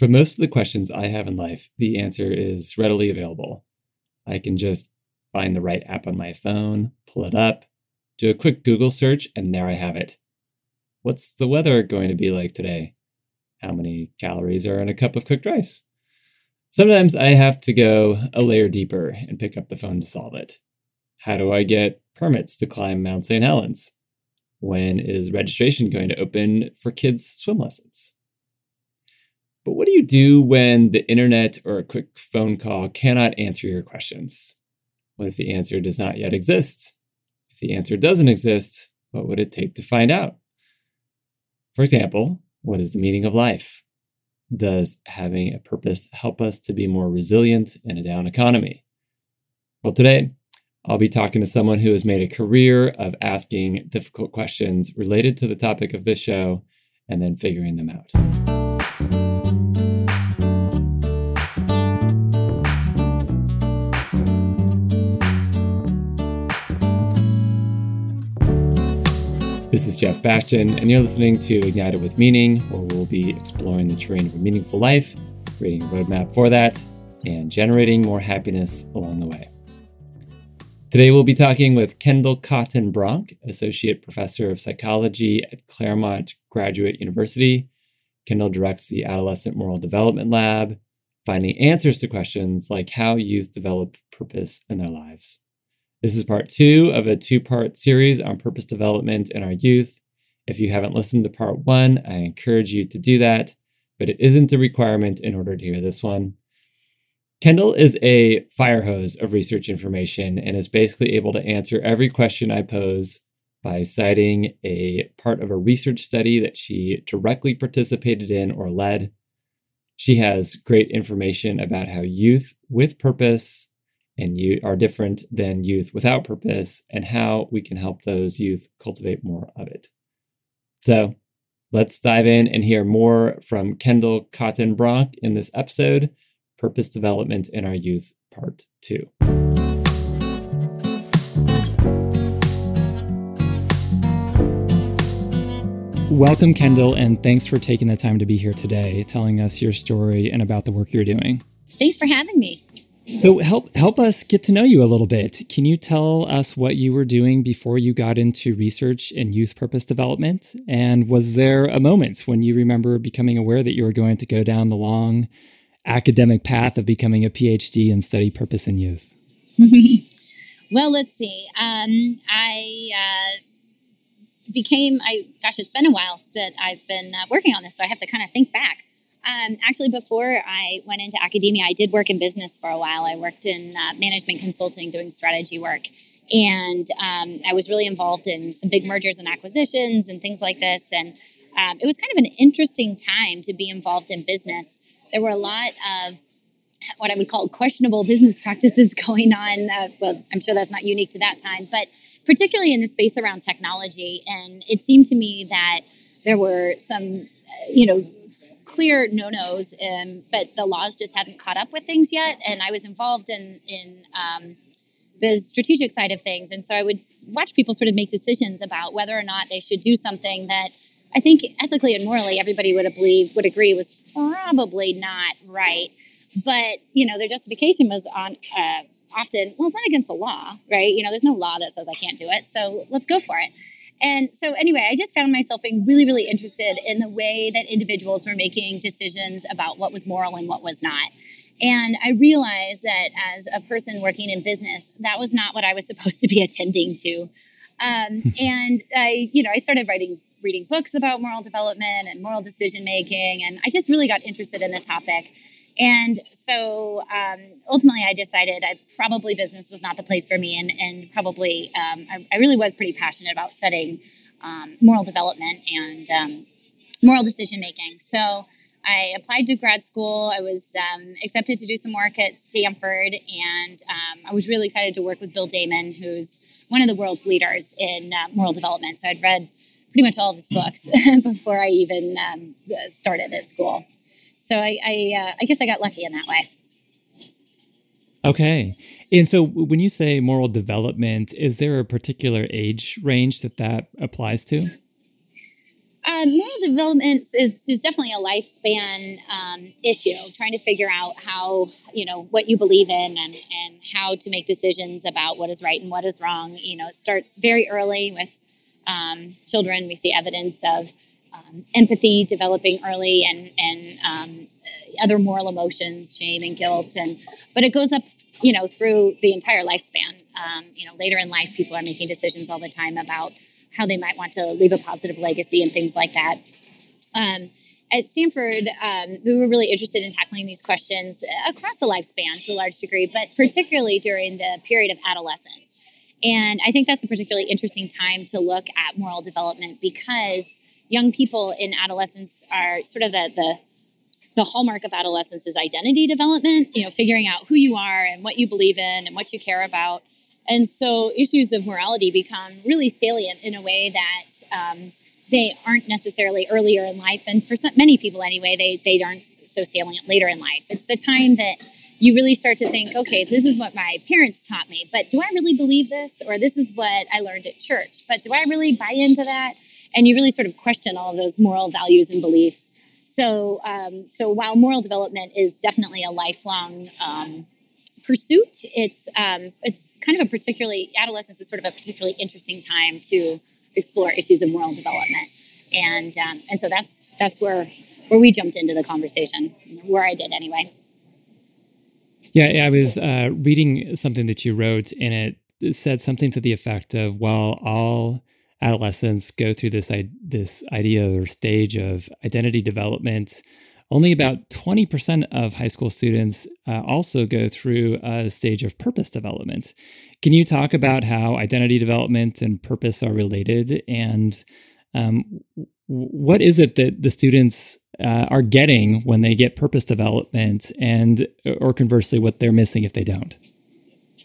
For most of the questions I have in life, the answer is readily available. I can just find the right app on my phone, pull it up, do a quick Google search, and there I have it. What's the weather going to be like today? How many calories are in a cup of cooked rice? Sometimes I have to go a layer deeper and pick up the phone to solve it. How do I get permits to climb Mount St. Helens? When is registration going to open for kids' swim lessons? But what do you do when the internet or a quick phone call cannot answer your questions? What if the answer does not yet exist? If the answer doesn't exist, what would it take to find out? For example, what is the meaning of life? Does having a purpose help us to be more resilient in a down economy? Well, today, I'll be talking to someone who has made a career of asking difficult questions related to the topic of this show and then figuring them out. Jeff Bastian, and you're listening to Ignited with Meaning, where we'll be exploring the terrain of a meaningful life, creating a roadmap for that, and generating more happiness along the way. Today, we'll be talking with Kendall Cotton Bronk, Associate Professor of Psychology at Claremont Graduate University. Kendall directs the Adolescent Moral Development Lab, finding answers to questions like how youth develop purpose in their lives. This is part two of a two part series on purpose development in our youth. If you haven't listened to part one, I encourage you to do that, but it isn't a requirement in order to hear this one. Kendall is a fire hose of research information and is basically able to answer every question I pose by citing a part of a research study that she directly participated in or led. She has great information about how youth with purpose and you are different than youth without purpose and how we can help those youth cultivate more of it. So let's dive in and hear more from Kendall Cotton Bronk in this episode Purpose Development in Our Youth, Part 2. Welcome, Kendall, and thanks for taking the time to be here today, telling us your story and about the work you're doing. Thanks for having me. So help help us get to know you a little bit. Can you tell us what you were doing before you got into research and youth purpose development? And was there a moment when you remember becoming aware that you were going to go down the long academic path of becoming a PhD in study purpose in youth? well, let's see. Um, I uh, became I gosh, it's been a while that I've been uh, working on this, so I have to kind of think back. Um, actually, before I went into academia, I did work in business for a while. I worked in uh, management consulting, doing strategy work. And um, I was really involved in some big mergers and acquisitions and things like this. And um, it was kind of an interesting time to be involved in business. There were a lot of what I would call questionable business practices going on. Uh, well, I'm sure that's not unique to that time, but particularly in the space around technology. And it seemed to me that there were some, uh, you know, clear no-nos, um, but the laws just hadn't caught up with things yet. And I was involved in in um, the strategic side of things, and so I would watch people sort of make decisions about whether or not they should do something that I think ethically and morally everybody would believe would agree was probably not right. But you know, their justification was on. Uh, often, well, it's not against the law, right? You know, there's no law that says I can't do it, so let's go for it. And so, anyway, I just found myself being really, really interested in the way that individuals were making decisions about what was moral and what was not. And I realized that as a person working in business, that was not what I was supposed to be attending to. Um, and I, you know, I started writing, reading books about moral development and moral decision making, and I just really got interested in the topic. And so um, ultimately, I decided I probably business was not the place for me, and and probably um, I, I, really was pretty passionate about studying um, moral development and um, moral decision making. So I applied to grad school. I was um, accepted to do some work at Stanford, and um, I was really excited to work with Bill Damon, who's one of the world's leaders in uh, moral development. So I'd read pretty much all of his books before I even started at school. So I, I, uh, I guess I got lucky in that way. Okay. And so when you say moral development, is there a particular age range that that applies to? Uh, moral development is, is definitely a lifespan um, issue, trying to figure out how, you know, what you believe in and, and how to make decisions about what is right and what is wrong. You know, it starts very early with um, children. We see evidence of um, empathy developing early and, and um, other moral emotions, shame and guilt. And, but it goes up, you know, through the entire lifespan. Um, you know, later in life, people are making decisions all the time about how they might want to leave a positive legacy and things like that. Um, at Stanford, um, we were really interested in tackling these questions across the lifespan to a large degree, but particularly during the period of adolescence. And I think that's a particularly interesting time to look at moral development because young people in adolescence are sort of the, the the hallmark of adolescence is identity development, you know, figuring out who you are and what you believe in and what you care about. And so issues of morality become really salient in a way that um, they aren't necessarily earlier in life. And for some, many people anyway, they, they aren't so salient later in life. It's the time that you really start to think, okay, this is what my parents taught me, but do I really believe this? Or this is what I learned at church, but do I really buy into that? And you really sort of question all of those moral values and beliefs. So, um, so while moral development is definitely a lifelong um, pursuit. It's um, it's kind of a particularly adolescence is sort of a particularly interesting time to explore issues of moral development, and um, and so that's that's where where we jumped into the conversation, where I did anyway. Yeah, I was uh, reading something that you wrote, and it said something to the effect of, "While all adolescents go through this this idea or stage of identity development." Only about 20% of high school students uh, also go through a stage of purpose development. Can you talk about how identity development and purpose are related? And um, what is it that the students uh, are getting when they get purpose development, and or conversely, what they're missing if they don't?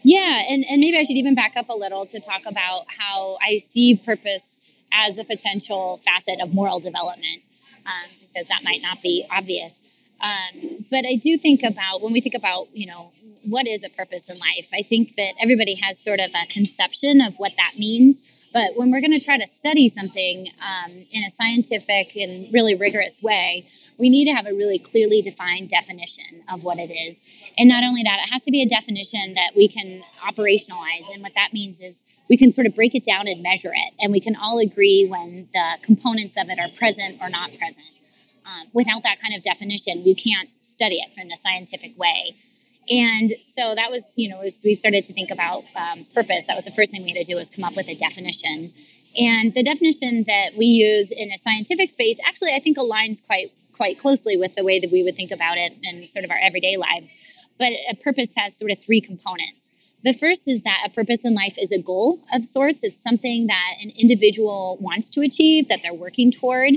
Yeah, and, and maybe I should even back up a little to talk about how I see purpose as a potential facet of moral development um, because that might not be obvious. Um, but I do think about when we think about, you know, what is a purpose in life? I think that everybody has sort of a conception of what that means. But when we're going to try to study something um, in a scientific and really rigorous way, we need to have a really clearly defined definition of what it is. And not only that, it has to be a definition that we can operationalize. And what that means is we can sort of break it down and measure it. And we can all agree when the components of it are present or not present. Um, without that kind of definition, we can't study it from the scientific way. And so that was, you know, as we started to think about um, purpose, that was the first thing we had to do was come up with a definition. And the definition that we use in a scientific space actually, I think, aligns quite quite closely with the way that we would think about it in sort of our everyday lives. But a purpose has sort of three components. The first is that a purpose in life is a goal of sorts. It's something that an individual wants to achieve, that they're working toward.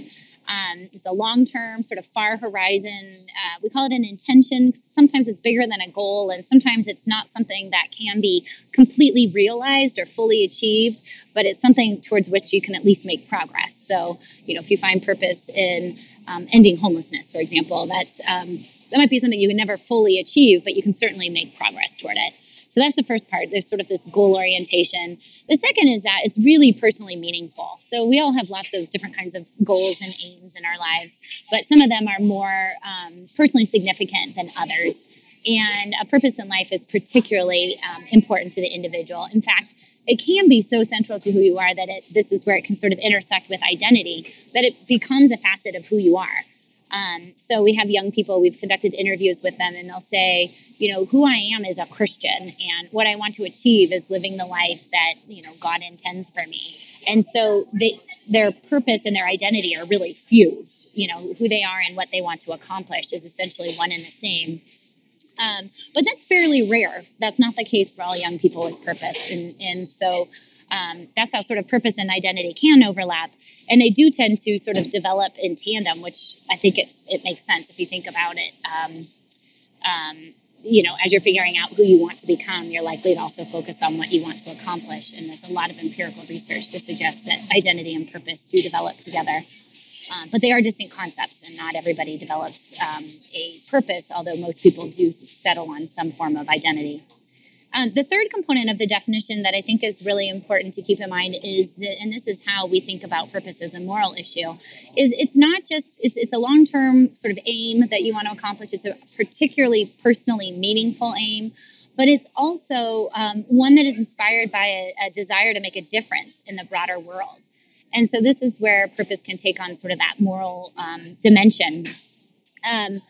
Um, it's a long term, sort of far horizon. Uh, we call it an intention. Sometimes it's bigger than a goal, and sometimes it's not something that can be completely realized or fully achieved, but it's something towards which you can at least make progress. So, you know, if you find purpose in um, ending homelessness, for example, that's um, that might be something you can never fully achieve, but you can certainly make progress toward it. So that's the first part. There's sort of this goal orientation. The second is that it's really personally meaningful. So we all have lots of different kinds of goals and aims in our lives, but some of them are more um, personally significant than others. And a purpose in life is particularly um, important to the individual. In fact, it can be so central to who you are that it, this is where it can sort of intersect with identity that it becomes a facet of who you are. Um, so we have young people, we've conducted interviews with them, and they'll say, you know, who I am is a Christian, and what I want to achieve is living the life that, you know, God intends for me. And so they, their purpose and their identity are really fused. You know, who they are and what they want to accomplish is essentially one and the same. Um, but that's fairly rare. That's not the case for all young people with purpose. And, and so um, that's how sort of purpose and identity can overlap. And they do tend to sort of develop in tandem, which I think it, it makes sense if you think about it. Um, um, you know, as you're figuring out who you want to become, you're likely to also focus on what you want to accomplish. And there's a lot of empirical research to suggest that identity and purpose do develop together. Um, but they are distinct concepts, and not everybody develops um, a purpose, although most people do settle on some form of identity. Um, the third component of the definition that I think is really important to keep in mind is that, and this is how we think about purpose as a moral issue, is it's not just it's it's a long term sort of aim that you want to accomplish. It's a particularly personally meaningful aim, but it's also um, one that is inspired by a, a desire to make a difference in the broader world. And so this is where purpose can take on sort of that moral um, dimension. Um,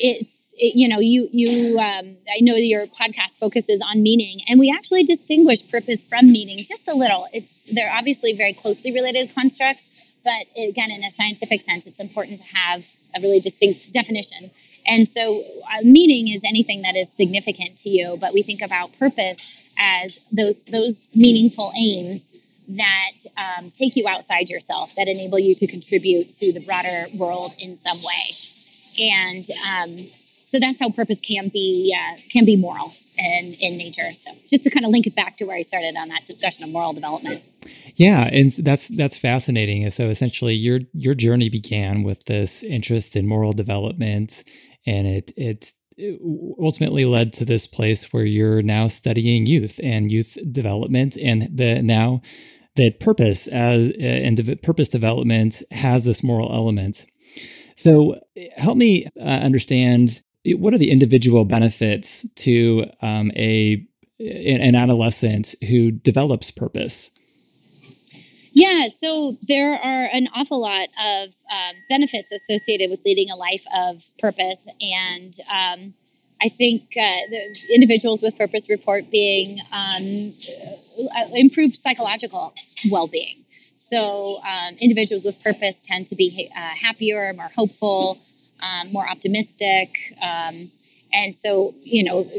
it's it, you know you you um, i know your podcast focuses on meaning and we actually distinguish purpose from meaning just a little. It's they're obviously very closely related constructs but again in a scientific sense it's important to have a really distinct definition. And so uh, meaning is anything that is significant to you but we think about purpose as those those meaningful aims that um, take you outside yourself that enable you to contribute to the broader world in some way and um, so that's how purpose can be uh, can be moral in in nature. So just to kind of link it back to where I started on that discussion of moral development. Yeah, and that's that's fascinating. So essentially, your your journey began with this interest in moral development, and it it ultimately led to this place where you're now studying youth and youth development and the now that purpose as uh, and purpose development has this moral element so help me uh, understand what are the individual benefits to um, a an adolescent who develops purpose. Yeah, so there are an awful lot of um, benefits associated with leading a life of purpose, and um, I think uh, the individuals with purpose report being um, uh, improved psychological well-being. So um, individuals with purpose tend to be uh, happier, more hopeful, um, more optimistic, um, and so you know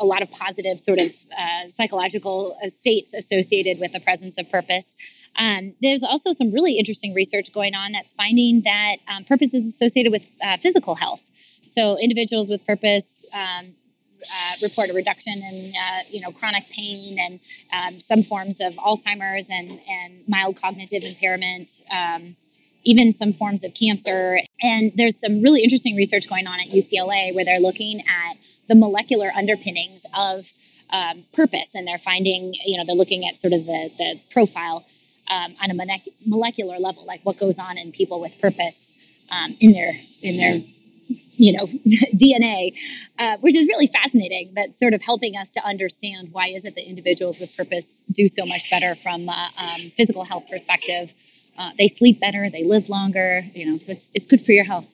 a lot of positive sort of uh, psychological uh, states associated with the presence of purpose. Um, there's also some really interesting research going on that's finding that um, purpose is associated with uh, physical health. So individuals with purpose um, uh, report a reduction in uh, you know chronic pain and um, some forms of Alzheimer's and and mild cognitive impairment. Um, even some forms of cancer. And there's some really interesting research going on at UCLA where they're looking at the molecular underpinnings of um, purpose, and they're finding, you know, they're looking at sort of the, the profile um, on a molecular level, like what goes on in people with purpose um, in their in their you know dna uh, which is really fascinating that's sort of helping us to understand why is it that individuals with purpose do so much better from uh, um, physical health perspective. Uh, they sleep better they live longer you know so it's, it's good for your health.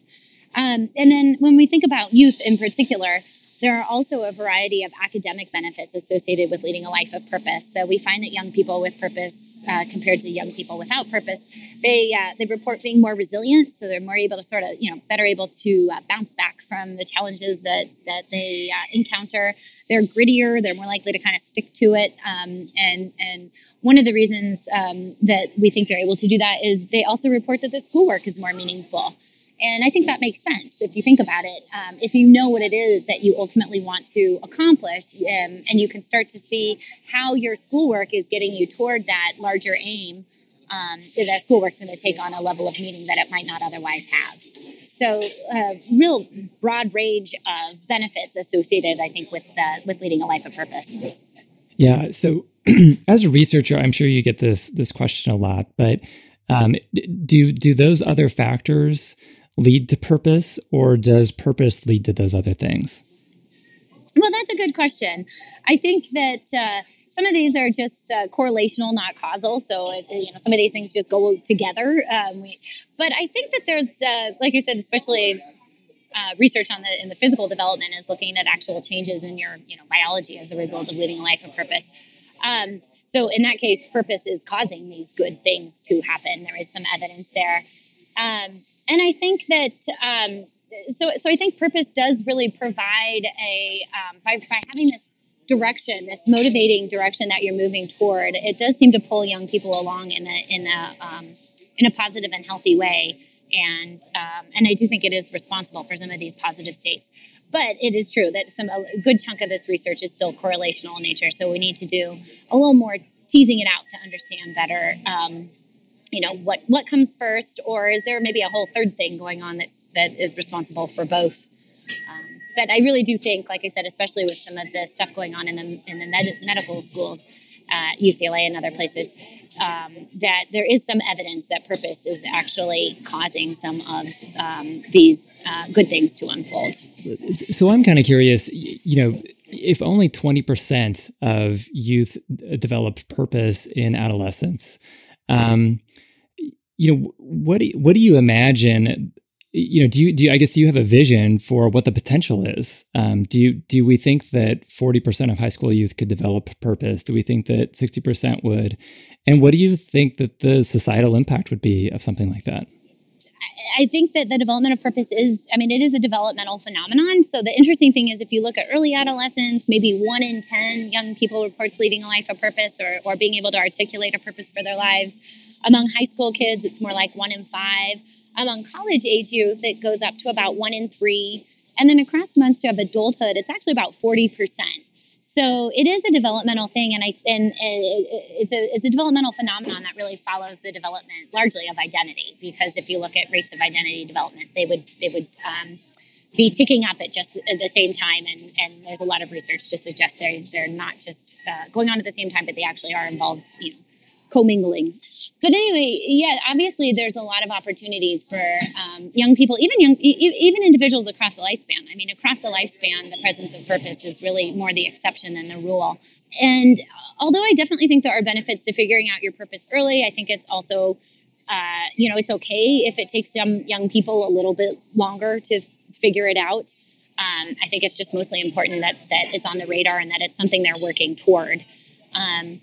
Um, and then when we think about youth in particular there are also a variety of academic benefits associated with leading a life of purpose. So we find that young people with purpose, uh, compared to young people without purpose, they uh, they report being more resilient. So they're more able to sort of you know better able to uh, bounce back from the challenges that that they uh, encounter. They're grittier. They're more likely to kind of stick to it. Um, and and one of the reasons um, that we think they're able to do that is they also report that their schoolwork is more meaningful. And I think that makes sense if you think about it. Um, if you know what it is that you ultimately want to accomplish, um, and you can start to see how your schoolwork is getting you toward that larger aim, um, that schoolwork's going to take on a level of meaning that it might not otherwise have. So, uh, real broad range of benefits associated, I think, with uh, with leading a life of purpose. Yeah. So, as a researcher, I'm sure you get this this question a lot, but um, do do those other factors lead to purpose, or does purpose lead to those other things? Well, that's a good question. I think that uh, some of these are just uh, correlational, not causal. So, it, you know, some of these things just go together. Um, we, but I think that there's, uh, like you said, especially uh, research on the in the physical development is looking at actual changes in your, you know, biology as a result of living a life of purpose. Um, so, in that case, purpose is causing these good things to happen. There is some evidence there. Um, and I think that um, so so I think purpose does really provide a um, by, by having this direction, this motivating direction that you're moving toward. It does seem to pull young people along in a in a um, in a positive and healthy way, and um, and I do think it is responsible for some of these positive states. But it is true that some a good chunk of this research is still correlational in nature. So we need to do a little more teasing it out to understand better um, you know what what comes first or is there maybe a whole third thing going on that that is responsible for both um, but I really do think, like I said, especially with some of the stuff going on in the in the med- medical schools, at UCLA and other places, um, that there is some evidence that purpose is actually causing some of um, these uh, good things to unfold. So I'm kind of curious, you know, if only 20% of youth develop purpose in adolescence, um, you know, what do you, what do you imagine you know, do you do you, I guess do you have a vision for what the potential is? Um, do you do we think that forty percent of high school youth could develop purpose? Do we think that sixty percent would? And what do you think that the societal impact would be of something like that? I think that the development of purpose is, I mean, it is a developmental phenomenon. So the interesting thing is if you look at early adolescence, maybe one in 10 young people reports leading a life of purpose or, or being able to articulate a purpose for their lives. Among high school kids, it's more like one in five among college age youth, it goes up to about one in three. And then across months of adulthood, it's actually about 40%. So it is a developmental thing, and I and it's a it's a developmental phenomenon that really follows the development largely of identity. Because if you look at rates of identity development, they would they would um, be ticking up at just at the same time, and and there's a lot of research to suggest they they're not just uh, going on at the same time, but they actually are involved, you know, commingling. But anyway, yeah, obviously there's a lot of opportunities for um, young people, even young, even individuals across the lifespan. I mean, across the lifespan, the presence of purpose is really more the exception than the rule. And although I definitely think there are benefits to figuring out your purpose early, I think it's also, uh, you know, it's okay if it takes some young people a little bit longer to f- figure it out. Um, I think it's just mostly important that that it's on the radar and that it's something they're working toward. Um,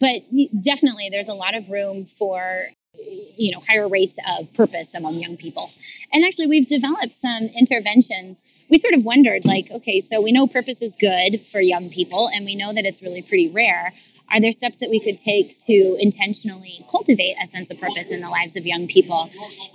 but definitely there's a lot of room for you know higher rates of purpose among young people. And actually we've developed some interventions. We sort of wondered like okay so we know purpose is good for young people and we know that it's really pretty rare are there steps that we could take to intentionally cultivate a sense of purpose in the lives of young people?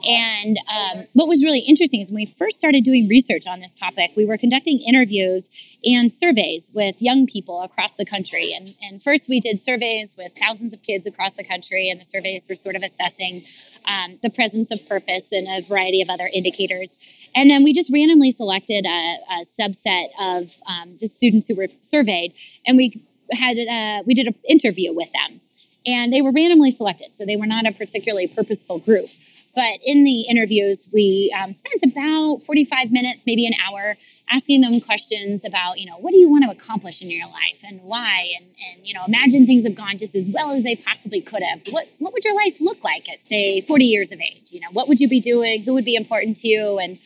And um, what was really interesting is when we first started doing research on this topic, we were conducting interviews and surveys with young people across the country. And, and first, we did surveys with thousands of kids across the country, and the surveys were sort of assessing um, the presence of purpose and a variety of other indicators. And then we just randomly selected a, a subset of um, the students who were surveyed, and we had uh, we did an interview with them, and they were randomly selected, so they were not a particularly purposeful group. But in the interviews, we um, spent about 45 minutes, maybe an hour, asking them questions about, you know, what do you want to accomplish in your life and why? And, and you know, imagine things have gone just as well as they possibly could have. What, what would your life look like at, say, 40 years of age? You know, what would you be doing? Who would be important to you? And,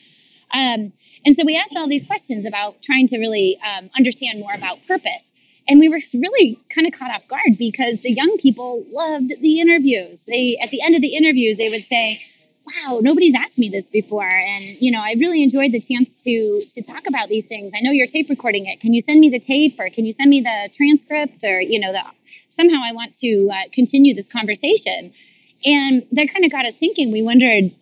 um, and so we asked all these questions about trying to really um, understand more about purpose. And we were really kind of caught off guard because the young people loved the interviews. They at the end of the interviews they would say, "Wow, nobody's asked me this before." And you know, I really enjoyed the chance to to talk about these things. I know you're tape recording it. Can you send me the tape or can you send me the transcript or you know, the somehow I want to uh, continue this conversation. And that kind of got us thinking. We wondered,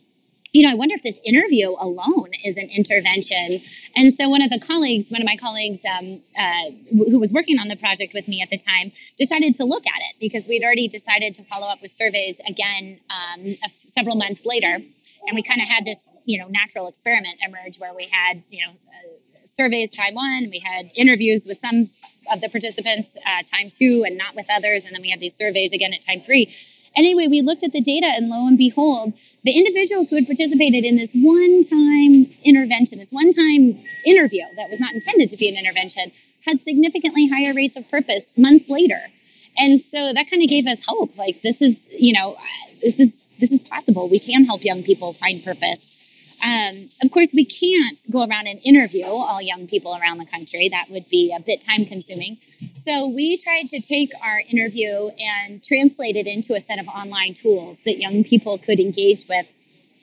you know, I wonder if this interview alone is an intervention. And so one of the colleagues, one of my colleagues um, uh, who was working on the project with me at the time, decided to look at it because we'd already decided to follow up with surveys again um, several months later. And we kind of had this, you know, natural experiment emerge where we had, you know, uh, surveys time one, we had interviews with some of the participants uh, time two and not with others. And then we had these surveys again at time three. Anyway, we looked at the data and lo and behold, the individuals who had participated in this one time intervention, this one time interview that was not intended to be an intervention, had significantly higher rates of purpose months later. And so that kind of gave us hope. Like this is, you know, this is this is possible. We can help young people find purpose. Um, of course, we can't go around and interview all young people around the country. That would be a bit time consuming. So we tried to take our interview and translate it into a set of online tools that young people could engage with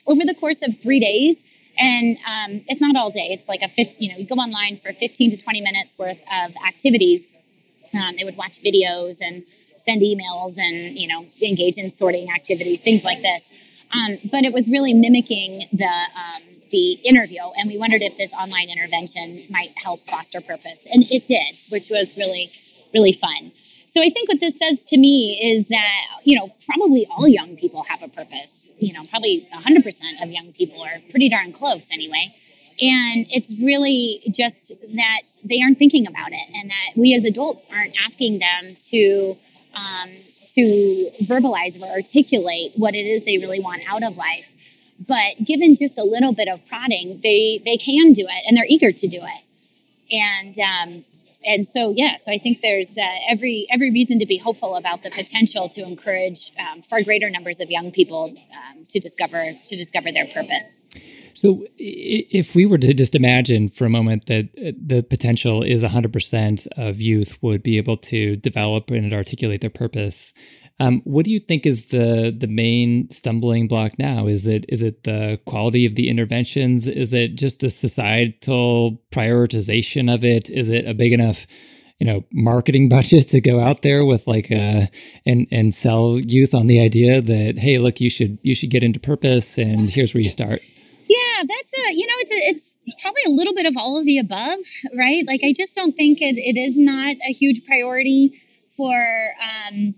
over the course of three days. And um, it's not all day. It's like a 50, you know, you go online for 15 to 20 minutes worth of activities. Um, they would watch videos and send emails and, you know, engage in sorting activities, things like this. Um, but it was really mimicking the um, the interview, and we wondered if this online intervention might help foster purpose, and it did, which was really really fun. So I think what this says to me is that you know probably all young people have a purpose. You know, probably 100% of young people are pretty darn close anyway. And it's really just that they aren't thinking about it, and that we as adults aren't asking them to um, to verbalize or articulate what it is they really want out of life. But given just a little bit of prodding, they they can do it, and they're eager to do it. And um, and so yeah, so I think there's uh, every every reason to be hopeful about the potential to encourage um, far greater numbers of young people um, to discover to discover their purpose. So, if we were to just imagine for a moment that uh, the potential is 100% of youth would be able to develop and articulate their purpose, um, what do you think is the the main stumbling block now? Is it is it the quality of the interventions? Is it just the societal prioritization of it? Is it a big enough you know marketing budget to go out there with like a and and sell youth on the idea that hey look you should you should get into purpose and here's where you start yeah, that's a you know it's a, it's probably a little bit of all of the above, right? Like I just don't think it, it is not a huge priority for um,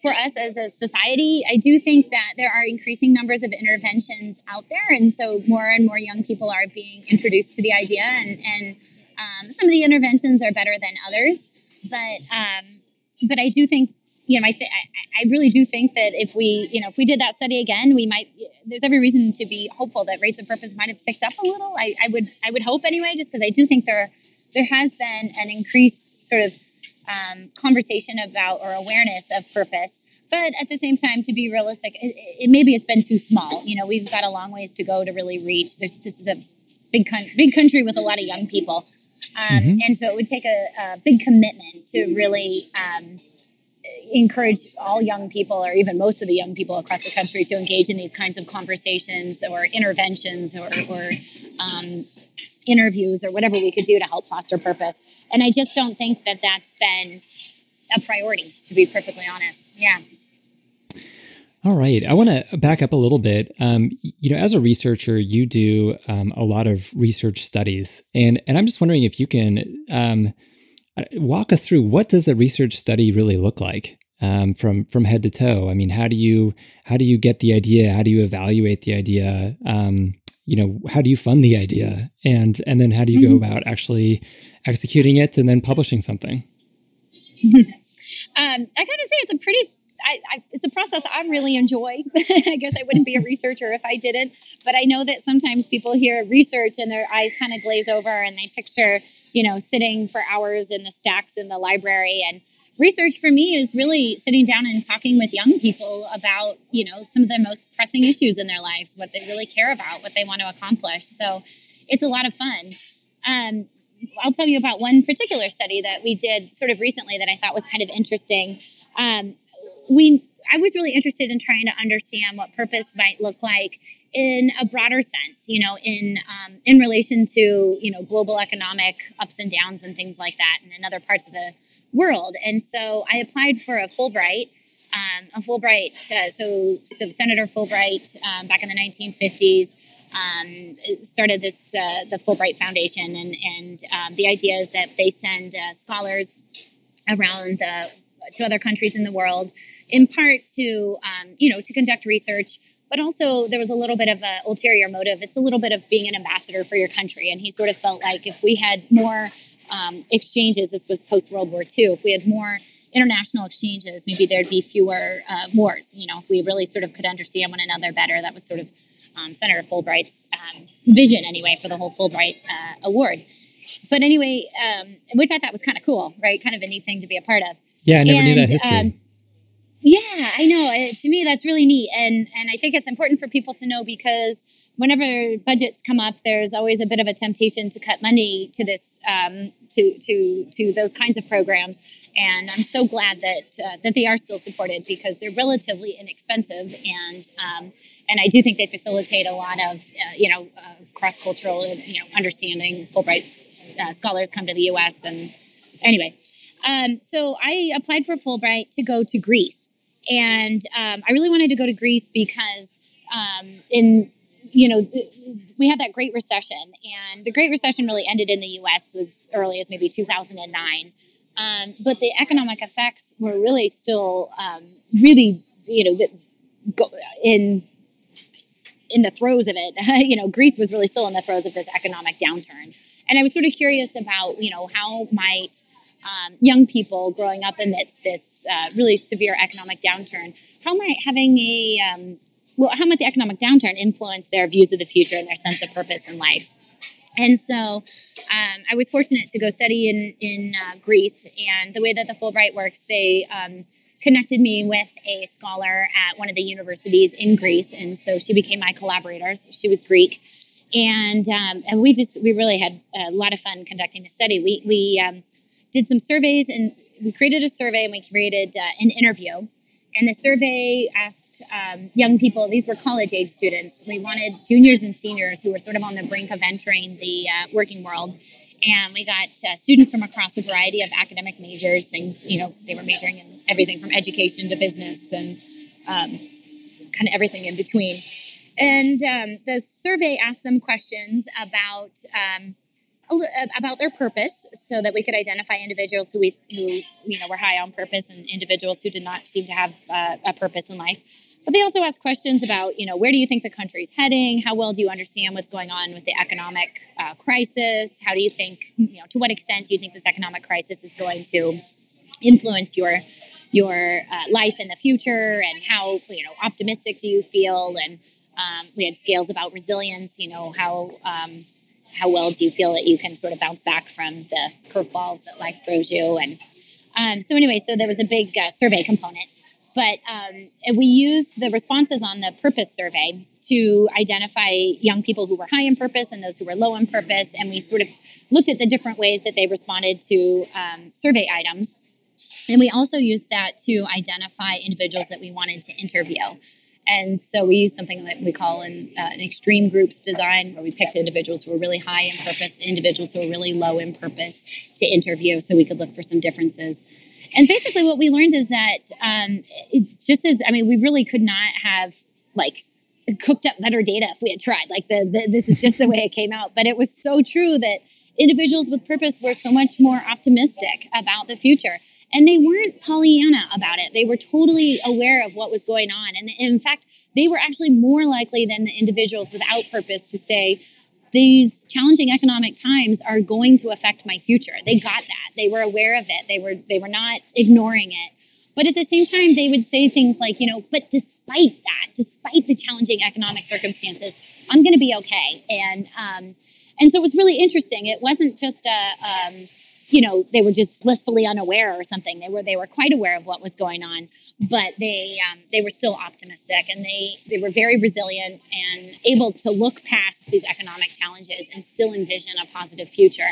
for us as a society. I do think that there are increasing numbers of interventions out there, and so more and more young people are being introduced to the idea, and and um, some of the interventions are better than others, but um, but I do think you know, I, th- I, really do think that if we, you know, if we did that study again, we might. There's every reason to be hopeful that rates of purpose might have ticked up a little. I, I would, I would hope anyway, just because I do think there, there has been an increased sort of um, conversation about or awareness of purpose. But at the same time, to be realistic, it, it, maybe it's been too small. You know, we've got a long ways to go to really reach. There's, this is a big, con- big country with a lot of young people, um, mm-hmm. and so it would take a, a big commitment to really. Um, encourage all young people or even most of the young people across the country to engage in these kinds of conversations or interventions or, or um, interviews or whatever we could do to help foster purpose and i just don't think that that's been a priority to be perfectly honest yeah all right. I want to back up a little bit. Um, you know, as a researcher, you do um, a lot of research studies, and and I'm just wondering if you can um, walk us through what does a research study really look like um, from from head to toe. I mean, how do you how do you get the idea? How do you evaluate the idea? Um, you know, how do you fund the idea, and and then how do you go mm-hmm. about actually executing it and then publishing something? um, I gotta say, it's a pretty I, I, it's a process I really enjoy. I guess I wouldn't be a researcher if I didn't, but I know that sometimes people hear research and their eyes kind of glaze over and they picture you know, sitting for hours in the stacks in the library. And research for me is really sitting down and talking with young people about, you know, some of the most pressing issues in their lives, what they really care about, what they want to accomplish. So it's a lot of fun. Um, I'll tell you about one particular study that we did sort of recently that I thought was kind of interesting. Um, we I was really interested in trying to understand what purpose might look like in a broader sense, you know, in um, in relation to you know global economic ups and downs and things like that, and in other parts of the world. And so I applied for a Fulbright. Um, a Fulbright, uh, so, so Senator Fulbright um, back in the 1950s um, started this uh, the Fulbright Foundation, and and um, the idea is that they send uh, scholars around the to other countries in the world, in part to um, you know to conduct research but also there was a little bit of an ulterior motive. It's a little bit of being an ambassador for your country. And he sort of felt like if we had more um, exchanges, this was post World War II, if we had more international exchanges, maybe there'd be fewer uh, wars. You know, if we really sort of could understand one another better, that was sort of um, Senator Fulbright's um, vision, anyway, for the whole Fulbright uh, Award. But anyway, um, which I thought was kind of cool, right? Kind of a neat thing to be a part of. Yeah, I never and, knew that history. Yeah, I know. It, to me, that's really neat, and and I think it's important for people to know because whenever budgets come up, there's always a bit of a temptation to cut money to this um, to to to those kinds of programs. And I'm so glad that uh, that they are still supported because they're relatively inexpensive, and um, and I do think they facilitate a lot of uh, you know uh, cross cultural you know understanding. Fulbright uh, scholars come to the U.S. and anyway. Um, so I applied for Fulbright to go to Greece and um, I really wanted to go to Greece because um, in you know we had that Great Recession, and the Great Recession really ended in the U.S. as early as maybe 2009. Um, but the economic effects were really still um, really you know in in the throes of it. you know, Greece was really still in the throes of this economic downturn. And I was sort of curious about, you know, how might um, young people growing up amidst this uh, really severe economic downturn, how might having a, um, well, how might the economic downturn influence their views of the future and their sense of purpose in life? And so um, I was fortunate to go study in, in uh, Greece. And the way that the Fulbright works, they um, connected me with a scholar at one of the universities in Greece. And so she became my collaborator. So she was Greek. And, um, and we just, we really had a lot of fun conducting the study. We, we um, did some surveys and we created a survey and we created uh, an interview. And the survey asked um, young people, these were college age students. We wanted juniors and seniors who were sort of on the brink of entering the uh, working world. And we got uh, students from across a variety of academic majors, things, you know, they were majoring in everything from education to business and um, kind of everything in between. And um, the survey asked them questions about um, about their purpose so that we could identify individuals who we who you know were high on purpose and individuals who did not seem to have uh, a purpose in life. But they also asked questions about you know where do you think the country's heading? How well do you understand what's going on with the economic uh, crisis? How do you think you know to what extent do you think this economic crisis is going to influence your your uh, life in the future? And how you know optimistic do you feel? And um, we had scales about resilience you know how um, how well do you feel that you can sort of bounce back from the curveballs that life throws you? And um, so, anyway, so there was a big uh, survey component, but um, we used the responses on the purpose survey to identify young people who were high in purpose and those who were low in purpose, and we sort of looked at the different ways that they responded to um, survey items. And we also used that to identify individuals that we wanted to interview. And so we used something that we call an, uh, an extreme groups design, where we picked individuals who were really high in purpose, individuals who were really low in purpose to interview so we could look for some differences. And basically, what we learned is that um, just as, I mean, we really could not have like cooked up better data if we had tried. Like, the, the this is just the way it came out. But it was so true that individuals with purpose were so much more optimistic about the future. And they weren't Pollyanna about it. They were totally aware of what was going on. And in fact, they were actually more likely than the individuals without purpose to say, these challenging economic times are going to affect my future. They got that. They were aware of it. They were they were not ignoring it. But at the same time, they would say things like, you know, but despite that, despite the challenging economic circumstances, I'm going to be okay. And um, and so it was really interesting. It wasn't just a um, you know they were just blissfully unaware or something. They were they were quite aware of what was going on but they um, they were still optimistic and they they were very resilient and able to look past these economic challenges and still envision a positive future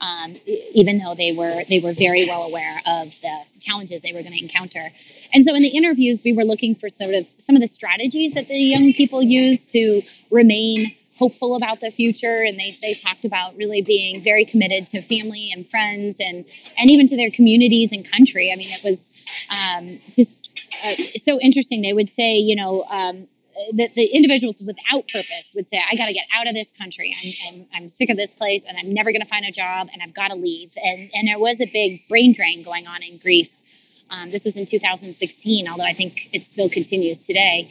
um, even though they were they were very well aware of the challenges they were going to encounter. And so in the interviews we were looking for sort of some of the strategies that the young people use to remain hopeful about the future and they, they talked about really being very committed to family and friends and and even to their communities and country. I mean it was um, just uh, so interesting. They would say you know um, the, the individuals without purpose would say i got to get out of this country. I'm, I'm, I'm sick of this place and i'm never going to find a job and i've got to leave. And, and there was a big brain drain going on in greece. Um, this was in 2016 although i think it still continues today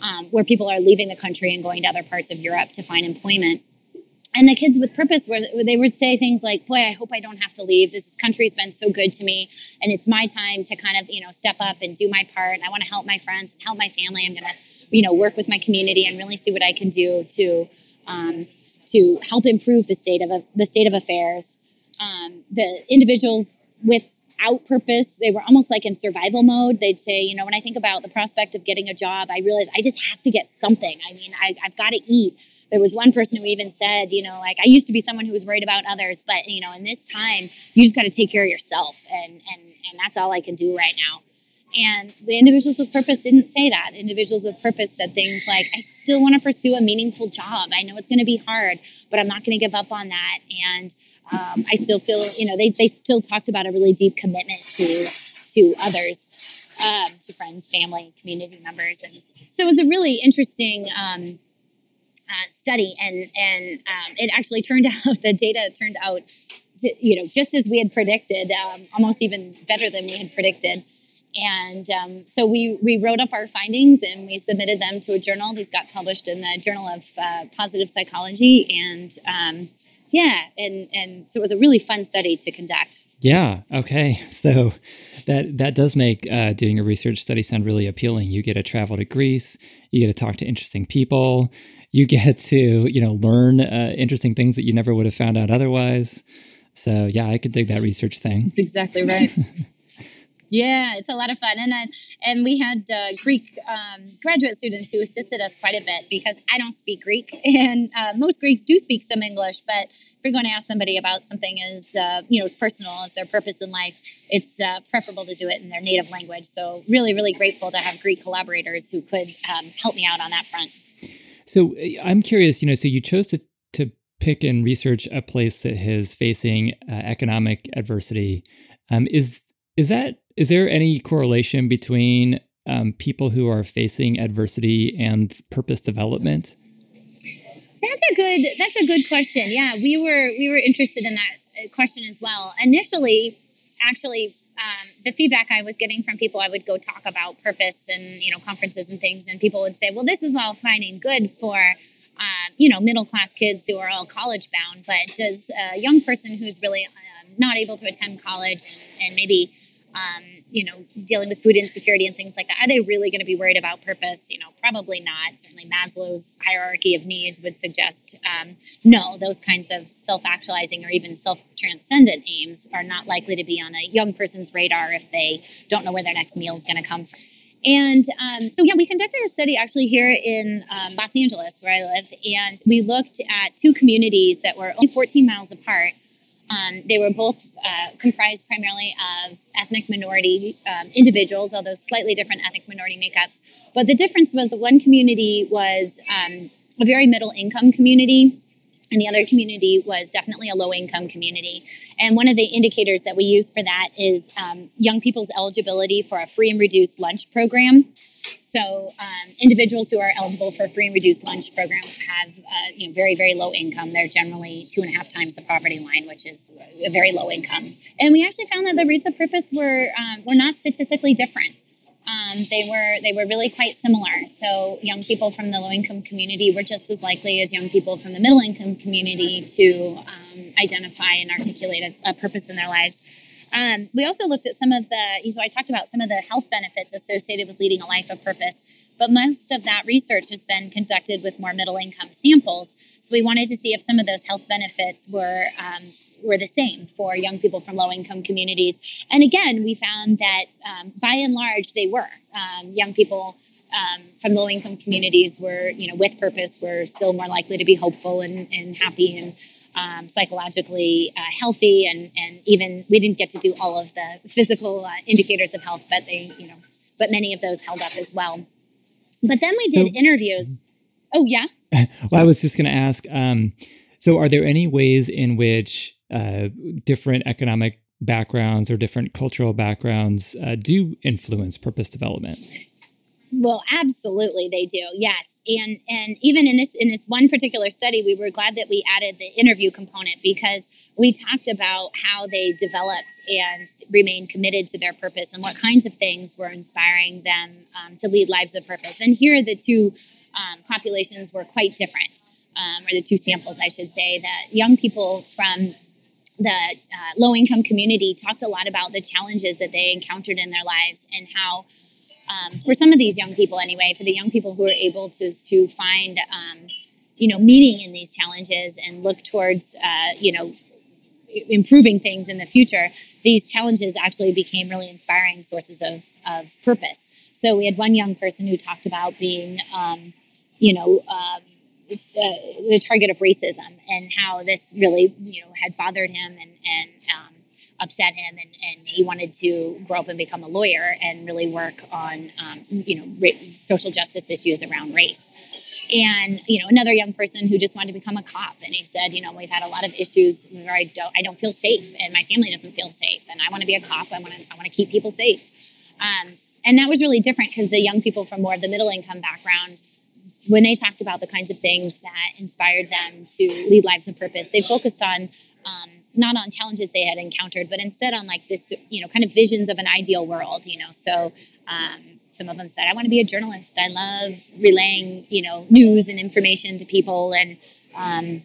um, where people are leaving the country and going to other parts of Europe to find employment. And the kids with purpose, where they would say things like, "Boy, I hope I don't have to leave. This country's been so good to me, and it's my time to kind of, you know, step up and do my part. I want to help my friends help my family. I'm going to, you know, work with my community and really see what I can do to, um, to help improve the state of the state of affairs." Um, the individuals with out purpose. They were almost like in survival mode. They'd say, you know, when I think about the prospect of getting a job, I realize I just have to get something. I mean, I, I've got to eat. There was one person who even said, you know, like I used to be someone who was worried about others, but you know, in this time, you just got to take care of yourself, and and and that's all I can do right now. And the individuals with purpose didn't say that. Individuals with purpose said things like, I still want to pursue a meaningful job. I know it's going to be hard, but I'm not going to give up on that. And um, I still feel, you know, they, they still talked about a really deep commitment to to others, um, to friends, family, community members, and so it was a really interesting um, uh, study, and and um, it actually turned out the data turned out, to, you know, just as we had predicted, um, almost even better than we had predicted. And um, so we, we wrote up our findings and we submitted them to a journal. These got published in the Journal of uh, Positive Psychology. And yeah, and, and so it was a really fun study to conduct. Yeah. Okay. So that that does make uh, doing a research study sound really appealing. You get to travel to Greece. You get to talk to interesting people. You get to you know learn uh, interesting things that you never would have found out otherwise. So yeah, I could dig that research thing. That's exactly right. Yeah, it's a lot of fun, and uh, and we had uh, Greek um, graduate students who assisted us quite a bit because I don't speak Greek, and uh, most Greeks do speak some English. But if you're going to ask somebody about something as uh, you know personal as their purpose in life, it's uh, preferable to do it in their native language. So really, really grateful to have Greek collaborators who could um, help me out on that front. So uh, I'm curious, you know, so you chose to to pick and research a place that is facing economic adversity. Um, is is that is there any correlation between um, people who are facing adversity and purpose development? That's a good. That's a good question. Yeah, we were we were interested in that uh, question as well. Initially, actually, um, the feedback I was getting from people, I would go talk about purpose and you know conferences and things, and people would say, "Well, this is all fine and good for." Um, you know, middle class kids who are all college bound, but does a young person who's really um, not able to attend college and, and maybe um, you know, dealing with food insecurity and things like that. Are they really going to be worried about purpose? You know, probably not. Certainly, Maslow's hierarchy of needs would suggest um, no, those kinds of self actualizing or even self transcendent aims are not likely to be on a young person's radar if they don't know where their next meal is going to come from. And um, so, yeah, we conducted a study actually here in um, Los Angeles, where I live, and we looked at two communities that were only 14 miles apart um, they were both uh, comprised primarily of ethnic minority um, individuals, although slightly different ethnic minority makeups. But the difference was the one community was um, a very middle income community, and the other community was definitely a low income community. And one of the indicators that we use for that is um, young people's eligibility for a free and reduced lunch program. So, um, individuals who are eligible for a free and reduced lunch program have uh, you know, very, very low income. They're generally two and a half times the poverty line, which is a very low income. And we actually found that the rates of purpose were, um, were not statistically different. Um, they were they were really quite similar. So young people from the low income community were just as likely as young people from the middle income community to um, identify and articulate a, a, purpose in their lives. Um, we also looked at some of the so I talked about some of the health benefits associated with leading a life of purpose. But most of that research has been conducted with more middle income samples. So we wanted to see if some of those health benefits were um, were the same for young people from low income communities. And again, we found that um, by and large, they were. Um, young people um, from low income communities were, you know, with purpose, were still more likely to be hopeful and, and happy and um, psychologically uh, healthy. And, and even we didn't get to do all of the physical uh, indicators of health, but they, you know, but many of those held up as well. But then we did so, interviews. Oh, yeah. well, I was just going to ask. Um, so, are there any ways in which uh, different economic backgrounds or different cultural backgrounds uh, do influence purpose development? Well, absolutely, they do. Yes, and and even in this in this one particular study, we were glad that we added the interview component because we talked about how they developed and remained committed to their purpose and what kinds of things were inspiring them um, to lead lives of purpose. And here, the two um, populations were quite different, um, or the two samples, I should say. That young people from the uh, low income community talked a lot about the challenges that they encountered in their lives and how um, for some of these young people anyway for the young people who are able to to find um, you know meaning in these challenges and look towards uh, you know improving things in the future these challenges actually became really inspiring sources of, of purpose. So we had one young person who talked about being um, you know uh, the target of racism and how this really you know had bothered him and and um, upset him and, and he wanted to grow up and become a lawyer and really work on um, you know ra- social justice issues around race. And you know another young person who just wanted to become a cop and he said you know we've had a lot of issues where i don't i don't feel safe and my family doesn't feel safe and i want to be a cop i want to i want to keep people safe. Um, and that was really different because the young people from more of the middle income background when they talked about the kinds of things that inspired them to lead lives of purpose, they focused on um, not on challenges they had encountered, but instead on like this, you know, kind of visions of an ideal world, you know. So um, some of them said, I want to be a journalist. I love relaying, you know, news and information to people. And, um,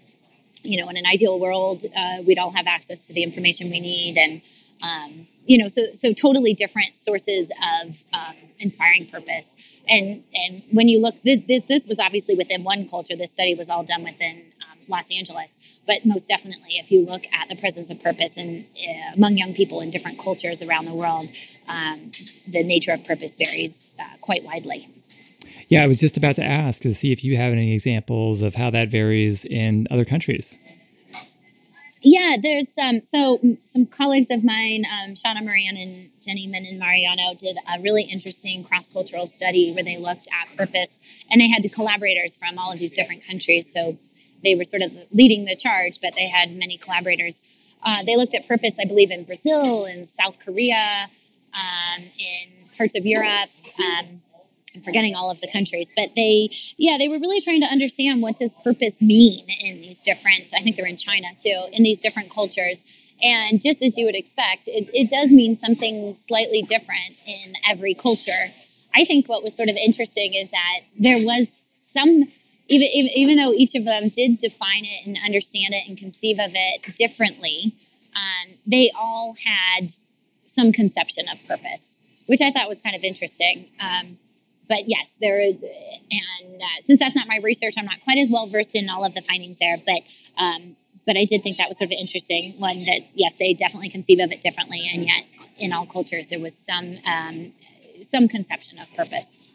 you know, in an ideal world, uh, we'd all have access to the information we need. And, um, you know, so, so totally different sources of um, inspiring purpose. And, and when you look, this, this, this was obviously within one culture. This study was all done within Los Angeles. But most definitely, if you look at the presence of purpose in, uh, among young people in different cultures around the world, um, the nature of purpose varies uh, quite widely. Yeah, I was just about to ask to see if you have any examples of how that varies in other countries. Yeah, there's um, so some colleagues of mine, um, Seana Moran and Jenny Menon Mariano, did a really interesting cross cultural study where they looked at purpose and they had the collaborators from all of these different countries. So they were sort of leading the charge, but they had many collaborators. Uh, they looked at purpose, I believe, in Brazil, in South Korea, um, in parts of Europe. Um, I'm forgetting all of the countries, but they, yeah, they were really trying to understand what does purpose mean in these different. I think they're in China too, in these different cultures. And just as you would expect, it, it does mean something slightly different in every culture. I think what was sort of interesting is that there was some even, even, though each of them did define it and understand it and conceive of it differently, um, they all had some conception of purpose, which I thought was kind of interesting. Um, but yes, there is, and uh, since that's not my research, I'm not quite as well versed in all of the findings there. But um, but I did think that was sort of interesting. One that yes, they definitely conceive of it differently, and yet in all cultures there was some um, some conception of purpose.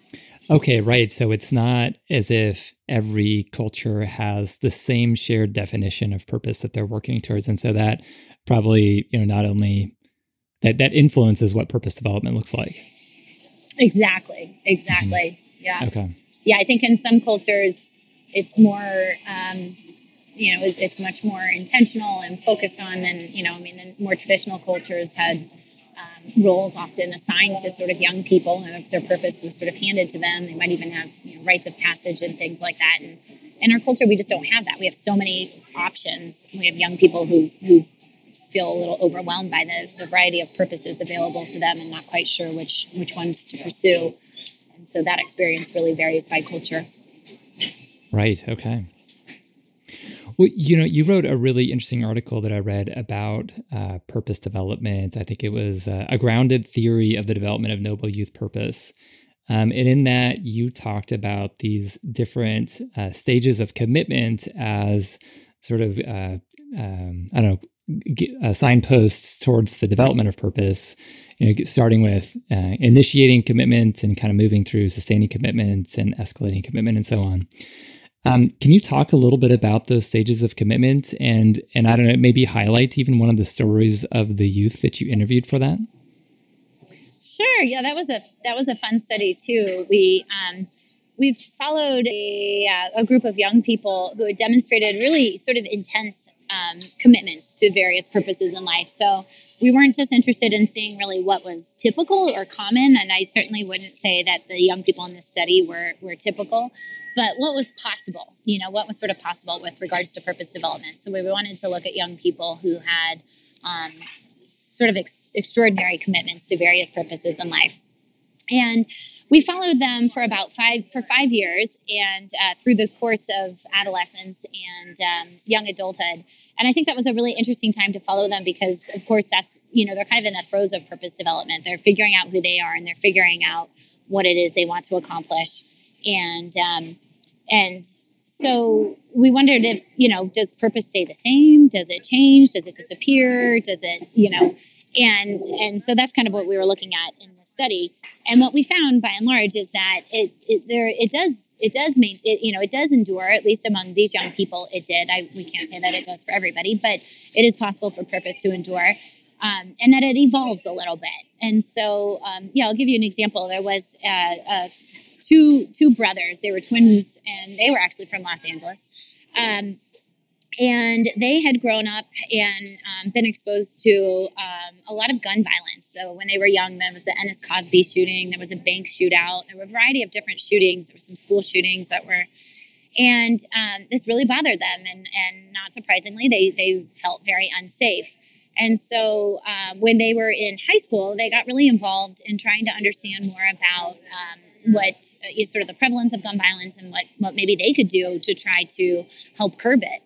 Okay, right. So it's not as if every culture has the same shared definition of purpose that they're working towards. And so that probably, you know, not only that that influences what purpose development looks like. Exactly. Exactly. Mm-hmm. Yeah. Okay. Yeah, I think in some cultures it's more um, you know, it's, it's, much more intentional and focused on than, you know, I mean, in more traditional cultures had um, roles often assigned to sort of young people, and their purpose was sort of handed to them. They might even have you know, rites of passage and things like that. And in our culture, we just don't have that. We have so many options. We have young people who who feel a little overwhelmed by the, the variety of purposes available to them and not quite sure which which ones to pursue. And so that experience really varies by culture. Right. Okay. Well, you know, you wrote a really interesting article that I read about uh, purpose development. I think it was uh, a grounded theory of the development of noble youth purpose. Um, and in that, you talked about these different uh, stages of commitment as sort of, uh, um, I don't know, uh, signposts towards the development of purpose. You know, starting with uh, initiating commitment and kind of moving through sustaining commitments and escalating commitment and so on. Um, can you talk a little bit about those stages of commitment and and I don't know maybe highlight even one of the stories of the youth that you interviewed for that? Sure. Yeah, that was a that was a fun study too. We um, we've followed a, uh, a group of young people who had demonstrated really sort of intense um, commitments to various purposes in life. So we weren't just interested in seeing really what was typical or common, and I certainly wouldn't say that the young people in this study were were typical. But what was possible? You know what was sort of possible with regards to purpose development? So we wanted to look at young people who had um, sort of ex- extraordinary commitments to various purposes in life. And we followed them for about five for five years and uh, through the course of adolescence and um, young adulthood and i think that was a really interesting time to follow them because of course that's you know they're kind of in the throes of purpose development they're figuring out who they are and they're figuring out what it is they want to accomplish and um, and so we wondered if, you know, does purpose stay the same? Does it change? Does it disappear? Does it, you know, and and so that's kind of what we were looking at in study. And what we found by and large is that it, it there it does it does make it you know it does endure at least among these young people it did. I we can't say that it does for everybody, but it is possible for purpose to endure. Um, and that it evolves a little bit. And so, um, yeah, I'll give you an example. There was a, a two two brothers. They were twins, and they were actually from Los Angeles. Um, and they had grown up and um, been exposed to um, a lot of gun violence. So when they were young, there was the Ennis Cosby shooting, there was a bank shootout, there were a variety of different shootings. There were some school shootings that were, And um, this really bothered them, and, and not surprisingly, they, they felt very unsafe. And so um, when they were in high school, they got really involved in trying to understand more about um, what uh, sort of the prevalence of gun violence and what, what maybe they could do to try to help curb it.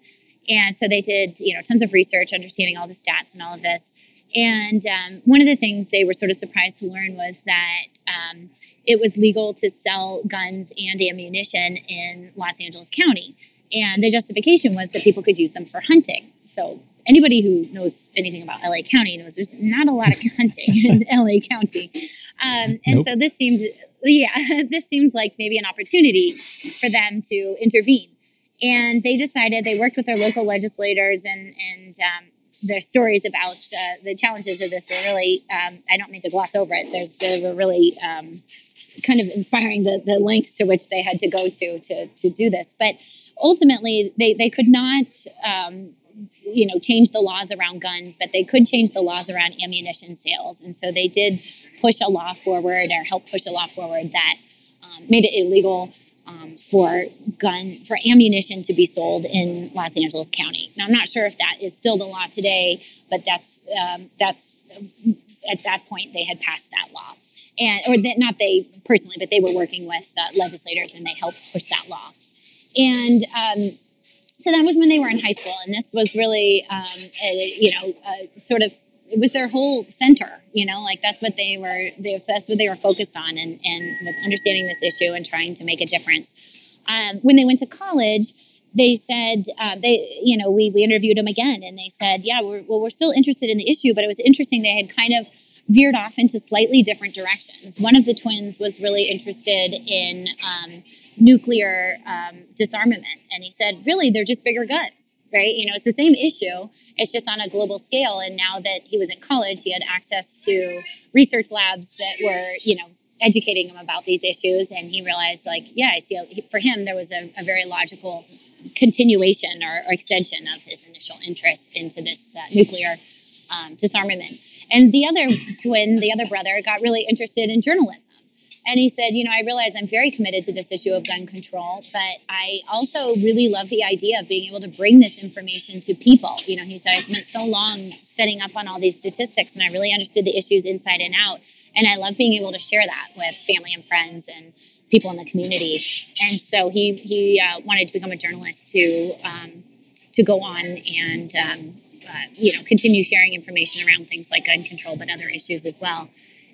And so they did, you know, tons of research, understanding all the stats and all of this. And um, one of the things they were sort of surprised to learn was that um, it was legal to sell guns and ammunition in Los Angeles County. And the justification was that people could use them for hunting. So anybody who knows anything about LA County knows there's not a lot of hunting in LA County. Um, and nope. so this seemed, yeah, this seemed like maybe an opportunity for them to intervene. And they decided they worked with their local legislators and, and um, their stories about uh, the challenges of this are really, um, I don't mean to gloss over it. There's, they were really um, kind of inspiring the, the lengths to which they had to go to to, to do this. But ultimately, they, they could not, um, you know, change the laws around guns, but they could change the laws around ammunition sales. And so they did push a law forward or help push a law forward that um, made it illegal um, for gun for ammunition to be sold in Los Angeles County. Now I'm not sure if that is still the law today, but that's um, that's at that point they had passed that law, and or that not they personally, but they were working with uh, legislators and they helped push that law, and. Um, so that was when they were in high school, and this was really, um, a, you know, sort of it was their whole center you know like that's what they were they, that's what they were focused on and and was understanding this issue and trying to make a difference. Um, when they went to college they said uh, they you know we, we interviewed them again and they said yeah we're, well we're still interested in the issue but it was interesting they had kind of veered off into slightly different directions. One of the twins was really interested in um, nuclear um, disarmament and he said really they're just bigger guns right? You know, it's the same issue. It's just on a global scale. And now that he was in college, he had access to research labs that were, you know, educating him about these issues. And he realized, like, yeah, I see. A, for him, there was a, a very logical continuation or, or, extension of his initial interest into this uh, nuclear um, disarmament. And the other twin, the other brother, got really interested in journalism. And he said, You know, I realize I'm very committed to this issue of gun control, but I also really love the idea of being able to bring this information to people. You know, he said, I spent so long setting up on all these statistics and I really understood the issues inside and out. And I love being able to share that with family and friends and people in the community. And so he, he uh, wanted to become a journalist to, um, to go on and, um, uh, you know, continue sharing information around things like gun control, but other issues as well.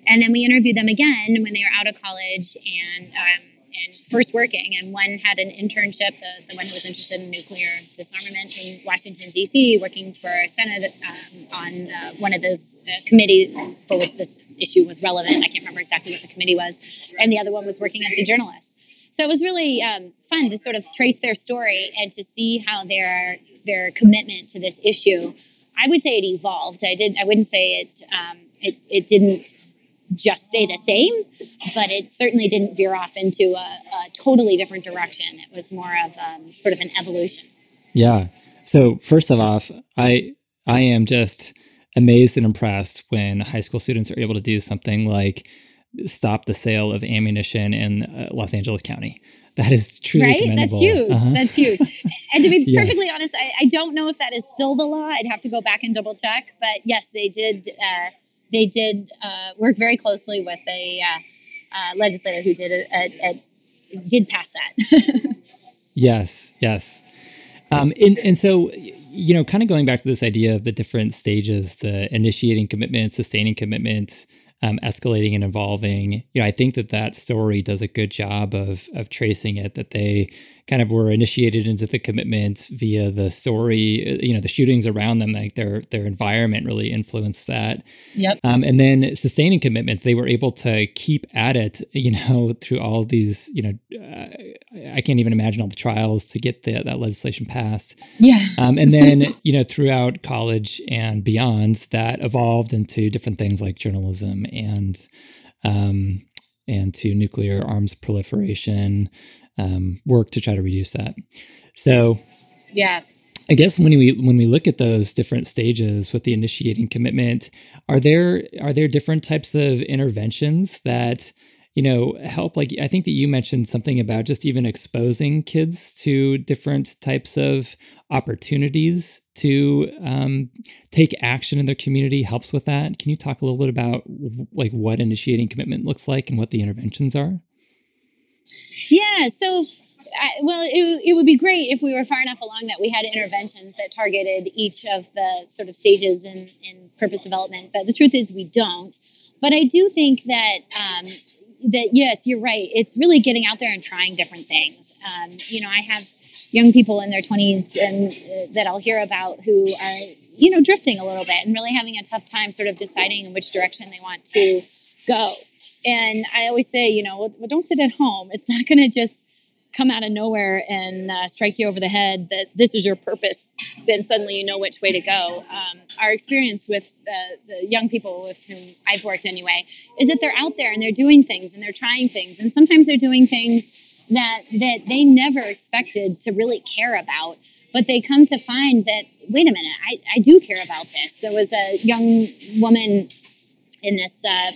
And then we interviewed them again when they were out of college and um, and first working. And one had an internship, the, the one who was interested in nuclear disarmament in Washington, D.C., working for Senate um, on uh, one of those uh, committees for which this issue was relevant. I can't remember exactly what the committee was. And the other one was working as a journalist. So it was really um, fun to sort of trace their story and to see how their their commitment to this issue. I would say it evolved. I did. I wouldn't say it. Um, it, it didn't just stay the same, but it certainly didn't veer off into a, a totally different direction. It was more of um, sort of an evolution. Yeah. So first of all, I I am just amazed and impressed when high school students are able to do something like stop the sale of ammunition in uh, Los Angeles County. That is truly right. That's huge. Uh-huh. That's huge. and to be yes. perfectly honest, I, I, don't know if that is still the law. I'd have to go back and double check. But yes, they did. Uh, they did uh, work very closely with a uh, uh, legislator who did a, a, a, did pass that. yes, yes, um, and and so you know, kind of going back to this idea of the different stages, the initiating commitment, sustaining commitment, um, escalating and evolving. You know, I think that that story does a good job of of tracing it. That they kind of were initiated into the commitment via the story. You know, the shootings around them, like their their environment, really influenced that. Yep. Um, and then sustaining commitments, they were able to keep at it. You know, through all these. You know, uh, I can't even imagine all the trials to get the, that legislation passed. Yeah. Um, and then you know, throughout college and beyond, that evolved into different things like journalism and um, and to nuclear arms proliferation um, work to try to reduce that. So, yeah, I guess when we when we look at those different stages with the initiating commitment, are there are there different types of interventions that you know, help like I think that you mentioned something about just even exposing kids to different types of opportunities to um, take action in their community helps with that. Can you talk a little bit about like what initiating commitment looks like and what the interventions are? Yeah, so I, well, it, it would be great if we were far enough along that we had interventions that targeted each of the sort of stages in, in purpose development. But the truth is, we don't. But I do think that um, that yes, you're right. It's really getting out there and trying different things. Um, you know, I have young people in their 20s and uh, that I'll hear about who are you know drifting a little bit and really having a tough time sort of deciding in which direction they want to go. And I always say, you know, well, don't sit at home. It's not going to just come out of nowhere and uh, strike you over the head that this is your purpose, then suddenly you know which way to go. Um, our experience with the, the young people with whom I've worked anyway is that they're out there and they're doing things and they're trying things, and sometimes they're doing things that that they never expected to really care about. But they come to find that wait a minute, I, I do care about this. There was a young woman in this uh,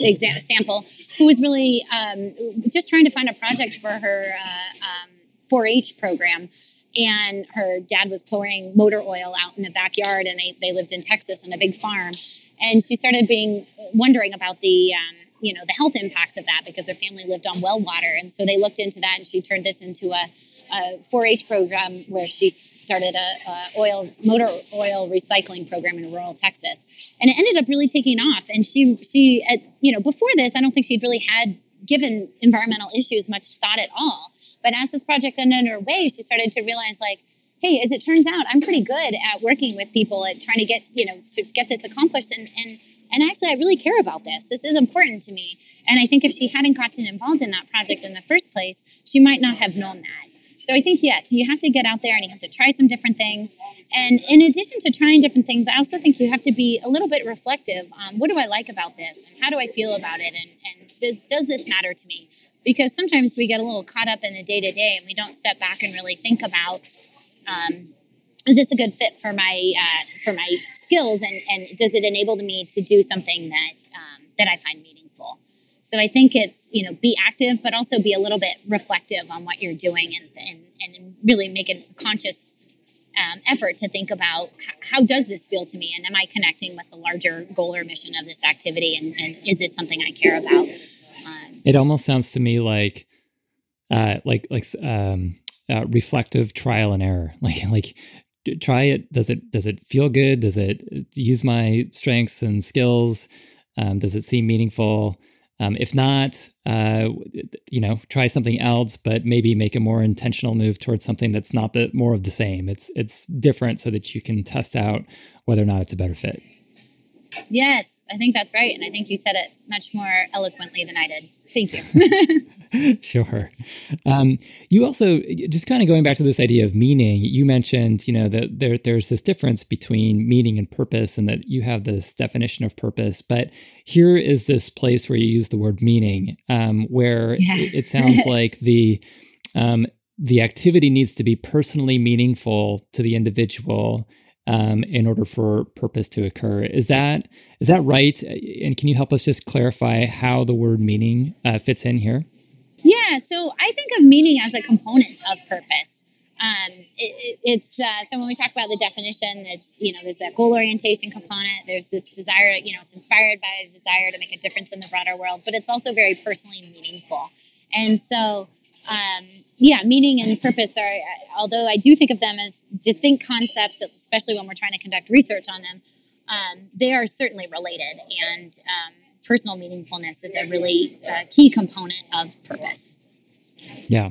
exam sample who was really um, just trying to find a project for her uh, um, 4-H program. And her dad was pouring motor oil out in the backyard, and they, they lived in Texas on a big farm. And she started being wondering about the um, you know the health impacts of that because their family lived on well water, and so they looked into that, and she turned this into a, a 4-H program where she started a, a, oil motor oil recycling program in rural Texas, and it ended up really taking off. And she she at, you know before this, I don't think she'd really had given environmental issues much thought at all. But as this project got underway, she started to realize like, hey, as it turns out, I'm pretty good at working with people at trying to get you know to get this accomplished, and and and actually, I really care about this. This is important to me. And I think if she hadn't gotten involved in that project in the first place, she might not have known that. So I think, yes, you have to get out there and you have to try some different things. And in addition to trying different things, I also think you have to be a little bit reflective on what do I like about this and how do I feel about it and, and does, does this matter to me? Because sometimes we get a little caught up in the day to day and we don't step back and really think about um, is this a good fit for my uh, for my skills and, and does it enable me to do something that um, that I find meaningful? So I think it's, you know, be active, but also be a little bit reflective on what you're doing and, and, and really make a conscious um, effort to think about how does this feel to me and am I connecting with the larger goal or mission of this activity and, and is this something I care about? Um, it almost sounds to me like, uh, like, like, um, uh, reflective trial and error. Like, like try it. Does it, does it feel good? Does it use my strengths and skills? Um, does it seem meaningful? Um, if not, uh, you know, try something else, but maybe make a more intentional move towards something that's not the more of the same. It's it's different, so that you can test out whether or not it's a better fit. Yes, I think that's right, and I think you said it much more eloquently than I did. Thank you. sure. Um, you also just kind of going back to this idea of meaning. You mentioned, you know, that there there's this difference between meaning and purpose, and that you have this definition of purpose. But here is this place where you use the word meaning, um, where yeah. it, it, sounds like the um, the activity needs to be personally meaningful to the individual um, in order for purpose to occur. Is that is that right? And can you help us just clarify how the word meaning uh, fits in here? Yeah, so I think of meaning as a component of purpose. Um, it, it, it's uh, so when we talk about the definition, it's you know there's that goal orientation component. There's this desire, you know, it's inspired by a desire to make a difference in the broader world, but it's also very personally meaningful. And so um, yeah, meaning and purpose are, although I do think of them as distinct concepts, especially when we're trying to conduct research on them, um, they are certainly related. And um, personal meaningfulness is a really uh, key component of purpose. Yeah.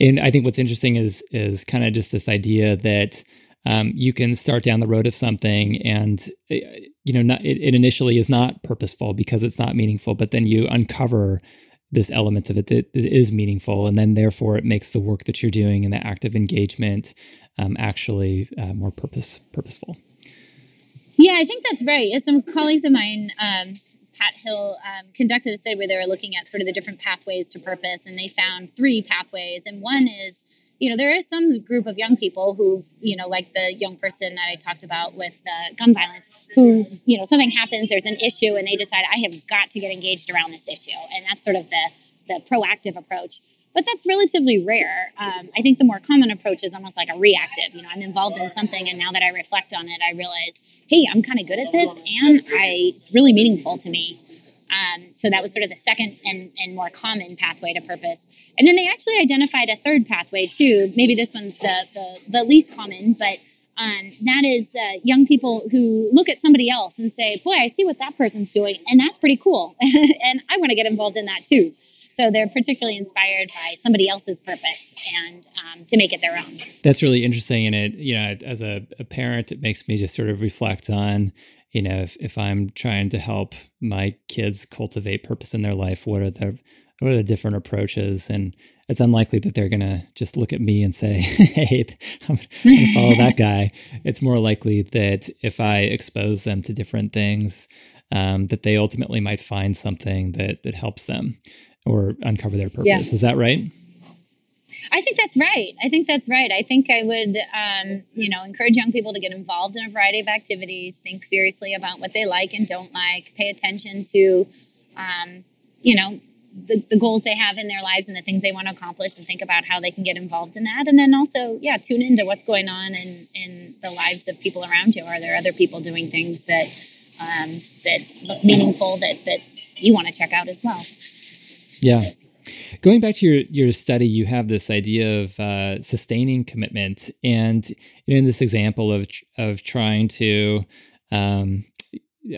And I think what's interesting is is kind of just this idea that um, you can start down the road of something and uh, you know not, it, it initially is not purposeful because it's not meaningful but then you uncover this element of it that, that is meaningful. And then therefore it makes the work that you're doing and the active engagement um, actually uh, more purpose purposeful. Yeah i think that's right. Some colleagues of mine um, pat hill um, conducted a study where they were looking at sort of the different pathways to purpose and they found three pathways. And one is you know there is some group of young people who you know like the young person that i talked about with uh, gun violence who you know something happens there's an issue and they decide i have got to get engaged around this issue. And that's sort of the the proactive approach. But that's relatively rare. Um, i think the more common approach is almost like a reactive. You know i'm involved in something and now that i reflect on it i realize hey i'm kind of good at this and I, it's really meaningful to me um, so that was sort of the second and, and more common pathway to purpose and then they actually identified a third pathway too maybe this one's the, the, the least common but um, that is uh, young people who look at somebody else and say, Boy, I see what that person's doing, and that's pretty cool. and I want to get involved in that too. So they're particularly inspired by somebody else's purpose and um, to make it their own. That's really interesting. And it, you know, as a, a parent, it makes me just sort of reflect on, you know, if, if I'm trying to help my kids cultivate purpose in their life, what are the what are the different approaches? And it's unlikely that they're going to just look at me and say, hey, I'm going to follow that guy. It's more likely that if I expose them to different things, um, that they ultimately might find something that that helps them or uncover their purpose. Yeah. Is that right? I think that's right. I think that's right. I think I would, um, you know, encourage young people to get involved in a variety of activities, think seriously about what they like and don't like, pay attention to, um, you know, the, the goals they have in their lives and the things they want to accomplish and think about how they can get involved in that and then also yeah tune into what's going on in in the lives of people around you are there other people doing things that um, that look meaningful that that you want to check out as well yeah going back to your your study you have this idea of uh, sustaining commitment and in this example of of trying to um,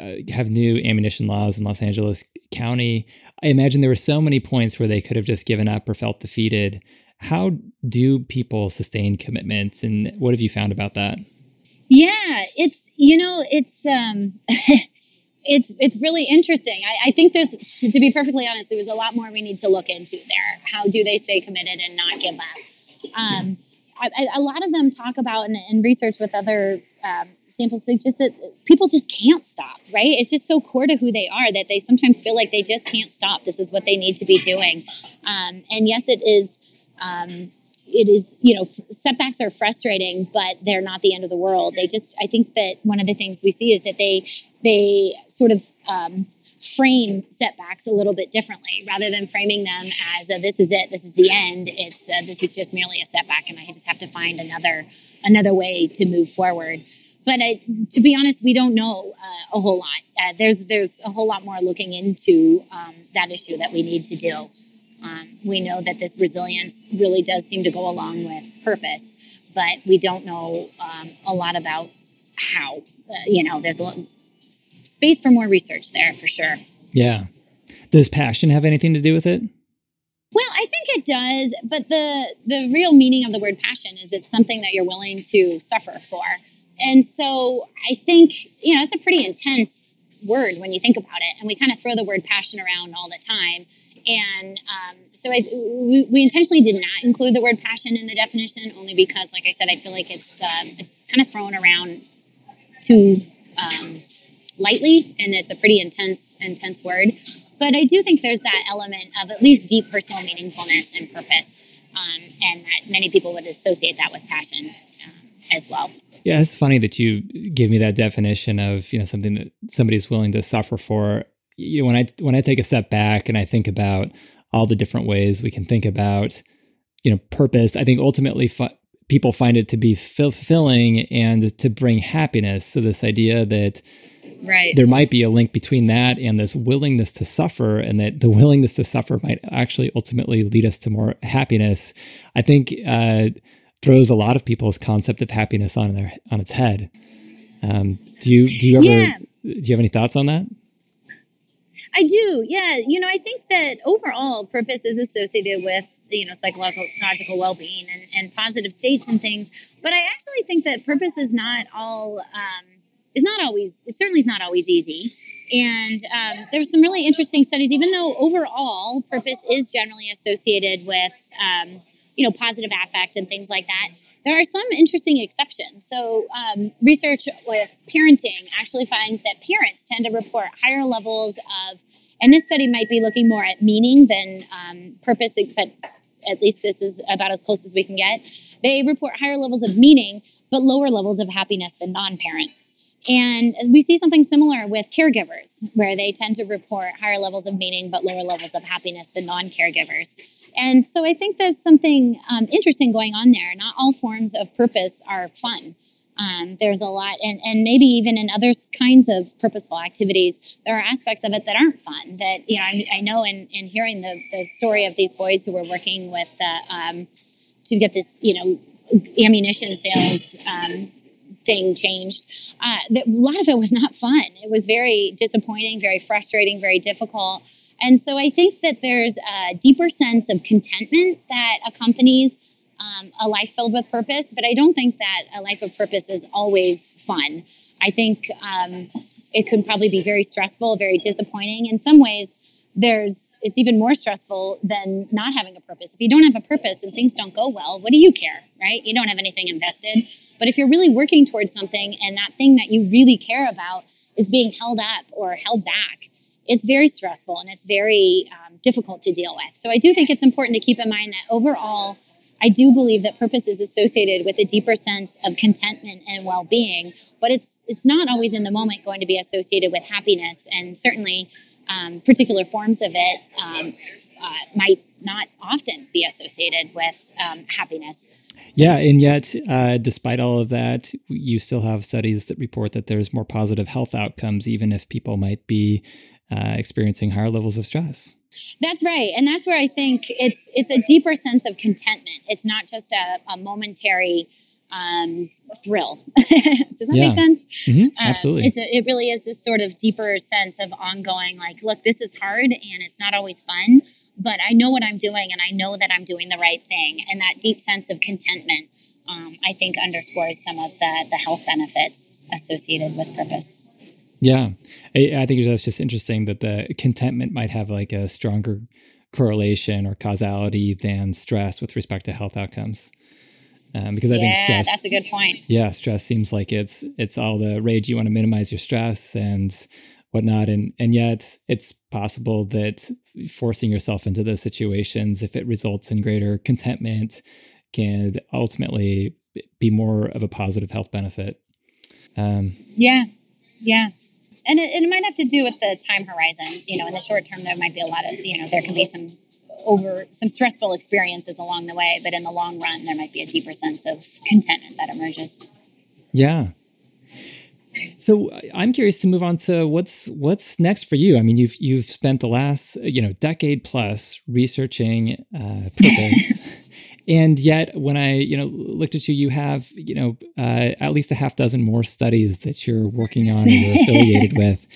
uh, have new ammunition laws in Los Angeles County. I imagine there were so many points where they could have just given up or felt defeated. How do people sustain commitments, and what have you found about that? Yeah, it's you know it's um, it's it's really interesting. I, I think there's to be perfectly honest, there was a lot more we need to look into there. How do they stay committed and not give up? Um, I, I, a lot of them talk about and, research with other um, samples suggest that people just can't stop, right? It's just so core to who they are that they sometimes feel like they just can't stop. This is what they need to be doing. Um, and yes, it is. Um, it is, you know, setbacks are frustrating, but they're not the end of the world. They just, I think that one of the things we see is that they, they sort of um, frame setbacks a little bit differently. Rather than framing them as this is it this is the end it's this is just merely a setback and i just have to find another another way to move forward. But I, to be honest we don't know uh, a whole lot. Uh, there's there's a whole lot more looking into um, that issue that we need to do. Um, we know that this resilience really does seem to go along with purpose but we don't know um, a lot about how uh, you know there's a space for more research there for sure. Yeah. Does passion have anything to do with it? Well, I think it does, but the the real meaning of the word passion is it's something that you're willing to suffer for. And so I think, you know, it's a pretty intense word when you think about it. And we kind of throw the word passion around all the time. And um, so I, we, we, intentionally did not include the word passion in the definition, only because, like I said, I feel like it's uh, it's kind of thrown around too um, lightly, and it's a pretty intense, intense word. But I do think there's that element of at least deep personal meaningfulness and purpose, um, and that many people would associate that with passion um, as well. Yeah, it's funny that you give me that definition of you know something that somebody's willing to suffer for. You know, when I when I take a step back and I think about all the different ways we can think about you know purpose, I think ultimately fu- people find it to be fulfilling and to bring happiness. So this idea that right there might be a link between that and this willingness to suffer and that the willingness to suffer might actually ultimately lead us to more happiness i think uh, throws a lot of people's concept of happiness on their on its head um, do you do you ever yeah. do you have any thoughts on that I do, yeah. You know, I think that overall purpose is associated with, you know, psychological well-being and, and positive states and things. But I actually think that purpose is not all um, is not always, it certainly is not always easy. And um, there's some really interesting studies, even though overall purpose is generally associated with, um, you know, positive affect and things like that. There are some interesting exceptions. So, um, research with parenting actually finds that parents tend to report higher levels of, and this study might be looking more at meaning than um, purpose, but at least this is about as close as we can get. They report higher levels of meaning, but lower levels of happiness than non parents. And we see something similar with caregivers, where they tend to report higher levels of meaning but lower levels of happiness than non caregivers. And so I think there's something um, interesting going on there. Not all forms of purpose are fun. Um, there's a lot, and, and maybe even in other kinds of purposeful activities, there are aspects of it that aren't fun. That, you know, I, I know in, in hearing the, the story of these boys who were working with uh, um, to get this, you know, ammunition sales um, thing changed, uh, that a lot of it was not fun. It was very disappointing, very frustrating, very difficult. And so I think that there's a deeper sense of contentment that accompanies um, a life filled with purpose, but I don't think that a life of purpose is always fun. I think um, it could probably be very stressful, very disappointing. In some ways, there's it's even more stressful than not having a purpose. If you don't have a purpose and things don't go well, what do you care, right? You don't have anything invested. But if you're really working towards something and that thing that you really care about is being held up or held back, it's very stressful and it's very um, difficult to deal with. So I do think it's important to keep in mind that overall, I do believe that purpose is associated with a deeper sense of contentment and well-being, but it's it's not always in the moment going to be associated with happiness, and certainly um, particular forms of it um, uh, might not often be associated with um, happiness. Yeah, and yet, uh, despite all of that, you still have studies that report that there's more positive health outcomes, even if people might be uh, experiencing higher levels of stress. That's right, and that's where I think it's it's a deeper sense of contentment. It's not just a, a momentary um, thrill. Does that yeah. make sense? Mm-hmm. Uh, Absolutely. It's a, it really is this sort of deeper sense of ongoing, like, look, this is hard and it's not always fun, but I know what I'm doing and I know that I'm doing the right thing. And that deep sense of contentment, um, I think, underscores some of the, the health benefits associated with purpose. Yeah, I, I think that's just interesting that the contentment might have like a stronger correlation or causality than stress with respect to health outcomes. Um, because I yeah, think stress. that's a good point. Yeah, stress seems like it's it's all the rage. You want to minimize your stress and whatnot, and and yet it's possible that forcing yourself into those situations, if it results in greater contentment, can ultimately be more of a positive health benefit. Um, yeah, yeah and it, it, might have to do with the time horizon. You know, in the short term, there might be a lot of, you know, there can be some over some stressful experiences along the way, but in the long run, there might be a deeper sense of contentment that emerges. Yeah. So I'm curious to move on to what's what's next for you. I mean, you've you've spent the last you know decade plus researching uh, purpose and yet when i you know looked at you you have you know uh, at least a half dozen more studies that you're working on or you're affiliated with.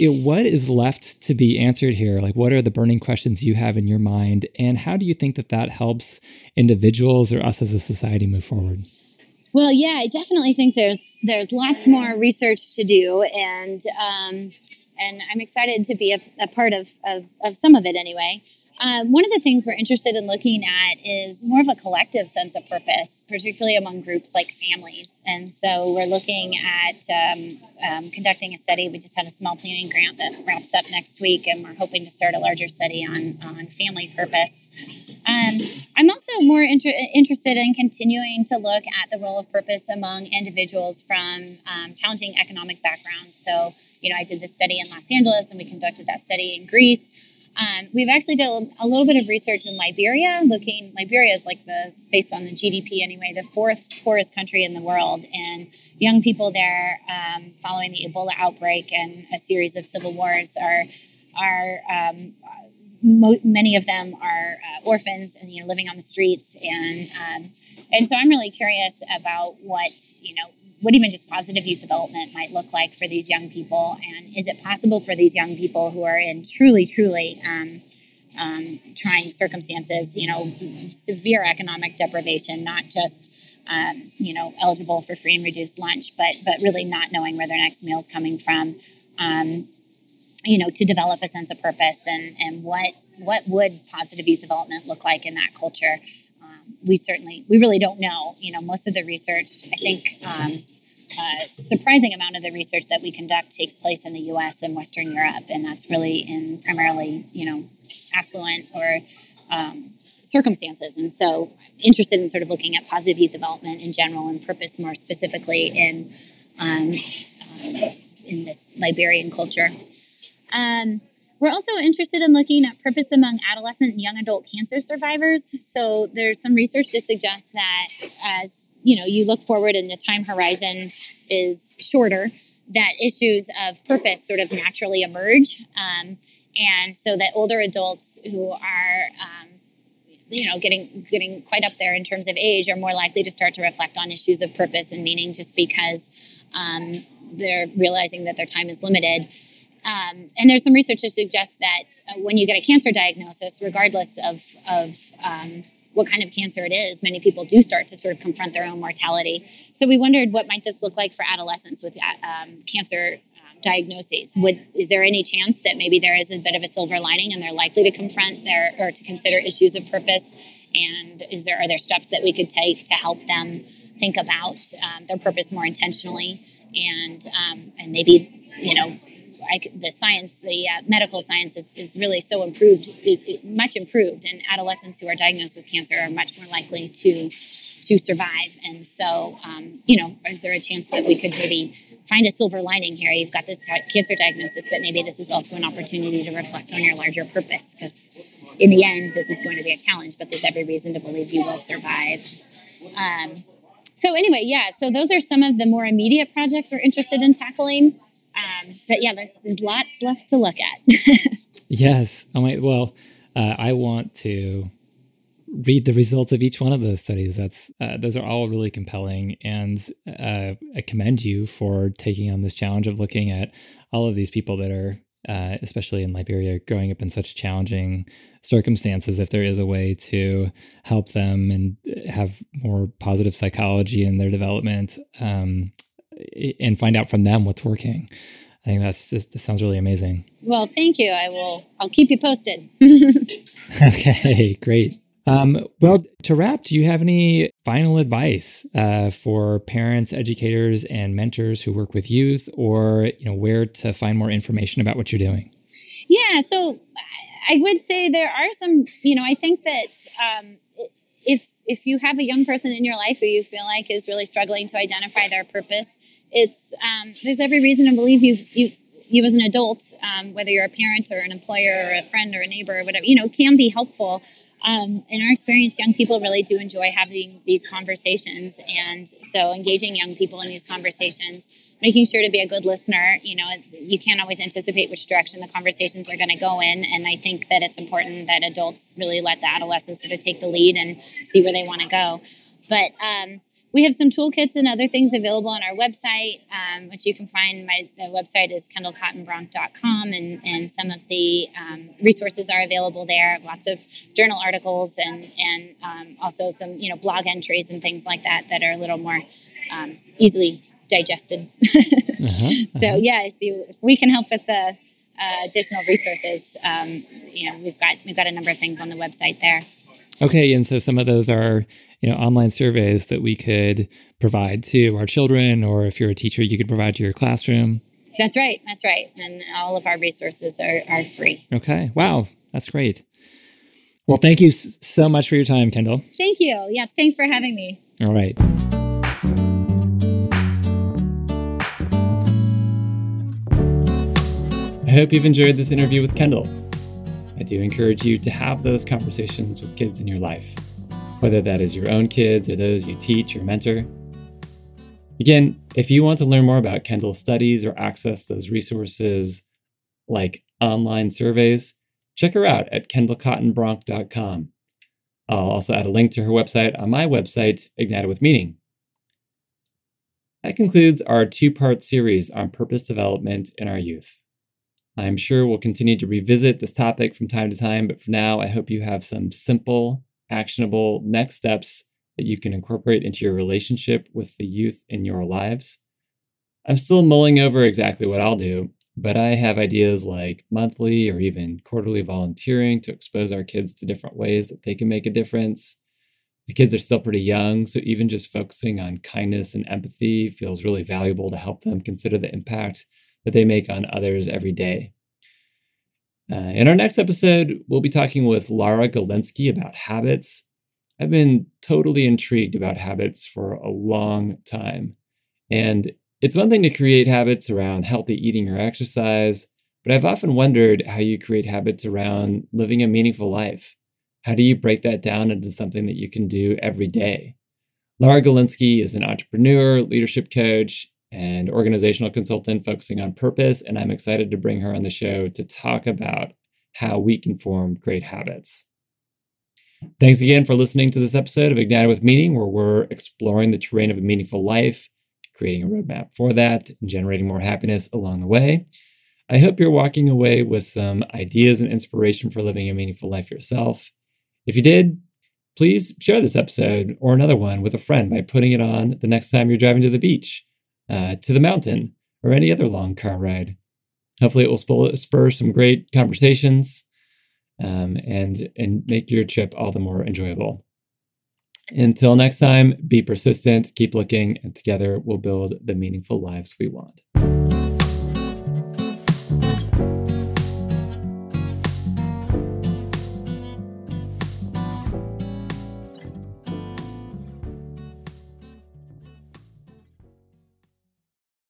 Know, what is left to be answered here? Like what are the burning questions you have in your mind? And how do you think that that helps individuals or us as a society move forward well yeah i definitely think there's there's lots more research to do and um, and i'm excited to be a, a part of, of, of some of it anyway um, one of the things we're interested in looking at is more of a collective sense of purpose, particularly among groups like families. And so we're looking at um, um, conducting a study. We just had a small planning grant that wraps up next week, and we're hoping to start a larger study on, on family purpose. Um, I'm also more inter- interested in continuing to look at the role of purpose among individuals from um, challenging economic backgrounds. So, you know, I did this study in Los Angeles, and we conducted that study in Greece. Um, we've actually done a little bit of research in Liberia, looking. Liberia is like the, based on the GDP anyway, the fourth poorest country in the world, and young people there, um, following the Ebola outbreak and a series of civil wars, are are um, mo- many of them are uh, orphans and you know living on the streets, and um, and so I'm really curious about what you know what even just positive youth development might look like for these young people. And is it possible for these young people who are in truly, truly um, um, trying circumstances, you know, severe economic deprivation, not just, um, you know, eligible for free and reduced lunch, but, but really not knowing where their next meal is coming from, um, you know, to develop a sense of purpose and, and what, what would positive youth development look like in that culture? We certainly we really don't know you know most of the research i think um, uh, surprising amount of the research that we conduct takes place in the us and western europe and that's really in primarily you know affluent or um, circumstances and so interested in sort of looking at positive youth development in general and purpose more specifically in um, um, in this Liberian culture. Um, we're also interested in looking at purpose among adolescent and young adult cancer survivors. So there's some research to suggest that as you know you look forward and the time horizon is shorter, that issues of purpose sort of naturally emerge, um, and so that older adults who are um, you know getting getting quite up there in terms of age are more likely to start to reflect on issues of purpose and meaning just because um, they're realizing that their time is limited um, and there's some research to suggest that uh, when you get a cancer diagnosis, regardless of, of um, what kind of cancer it is, many people do start to sort of confront their own mortality. So we wondered what might this look like for adolescents with uh, um, cancer um, diagnoses. Would is there any chance that maybe there is a bit of a silver lining and they're likely to confront their or to consider issues of purpose? And is there are there steps that we could take to help them think about um, their purpose more intentionally? And um, and maybe you know I, the science, the uh, medical science is, is really so improved, much improved, and adolescents who are diagnosed with cancer are much more likely to to survive. And so, um, you know, is there a chance that we could maybe find a silver lining here? You've got this cancer diagnosis, but maybe this is also an opportunity to reflect on your larger purpose, because in the end, this is going to be a challenge, but there's every reason to believe you will survive. Um, so anyway, yeah, so those are some of the more immediate projects we're interested in tackling. Um, but yeah, there's there's lots left to look at. yes. I might. Well, uh, I want to read the results of each one of those studies. That's uh, those are all really compelling, and uh, I commend you for taking on this challenge of looking at all of these people that are, uh, especially in Liberia, growing up in such challenging circumstances. If there is a way to help them and have more positive psychology in their development, um, and find out from them what's working. I think that's just that sounds really amazing. Well, thank you. I will. I'll keep you posted. okay, great. Um, well, to wrap, do you have any final advice uh, for parents, educators, and mentors who work with youth, or you know where to find more information about what you're doing? Yeah, so I would say there are some. You know, I think that um, if if you have a young person in your life who you feel like is really struggling to identify their purpose, it's um, there's every reason to believe you you you as an adult, um, whether you're a parent or an employer or a friend or a neighbor or whatever, you know, can be helpful. Um, in our experience, young people really do enjoy having these conversations, and so engaging young people in these conversations, making sure to be a good listener. You know, you can't always anticipate which direction the conversations are going to go in, and I think that it's important that adults really let the adolescents sort of take the lead and see where they want to go. But um, we have some toolkits and other things available on our website, um, which you can find. My the website is kendallcottonbronk.com, and and some of the um, resources are available there. Lots of journal articles and and um, also some you know blog entries and things like that that are a little more um, easily digested. uh-huh, uh-huh. So yeah, if, you, if, we can help with the uh, additional resources, um, you know we've got we've got a number of things on the website there. Okay, and so some of those are you know online surveys that we could provide to our children or if you're a teacher you could provide to your classroom. That's right that's right. And all of our resources are, are free. Okay wow that's great. Well thank you so much for your time kendall. Thank you. Yeah thanks for having me. All right. I hope you've enjoyed this interview with Kendall. I do encourage you to have those conversations with kids in your life whether that is your own kids or those you teach or mentor. Again, if you want to learn more about Kendall's studies or access those resources like online surveys, check her out at kendallcottonbronk.com. I'll also add a link to her website on my website, Ignited with Meaning. That concludes our two part series on purpose development in our youth. I'm sure we'll continue to revisit this topic from time to time, but for now, I hope you have some simple actionable next steps that you can incorporate into your relationship with the youth in your lives. I'm still mulling over exactly what I'll do, but I have ideas like monthly or even quarterly volunteering to expose our kids to different ways that they can make a difference. The kids are still pretty young, so even just focusing on kindness and empathy feels really valuable to help them consider the impact that they make on others every day. Uh, in our next episode, we'll be talking with Lara Galinsky about habits. I've been totally intrigued about habits for a long time. And It's one thing to create habits around healthy eating or exercise, but I've often wondered how you create habits around living a meaningful life. How do you break that down into something that you can do every day? Lara Galinsky is an entrepreneur, leadership coach, and organizational consultant focusing on purpose, and I'm excited to bring her on the show to talk about how we can form great habits. Thanks again for listening to this episode of Ignited with Meaning, where we're exploring the terrain of a meaningful life, creating a roadmap for that, and generating more happiness along the way. I hope you're walking away with some ideas and inspiration for living a meaningful life yourself. If you did, please share this episode or another one with a friend by putting it on the next time you're driving to the beach, uh, to the mountain, or any other long car ride. Hopefully, it will spur some great conversations um, and and make your trip all the more enjoyable. Until next time, be persistent, keep looking, and together we'll build the meaningful lives we want.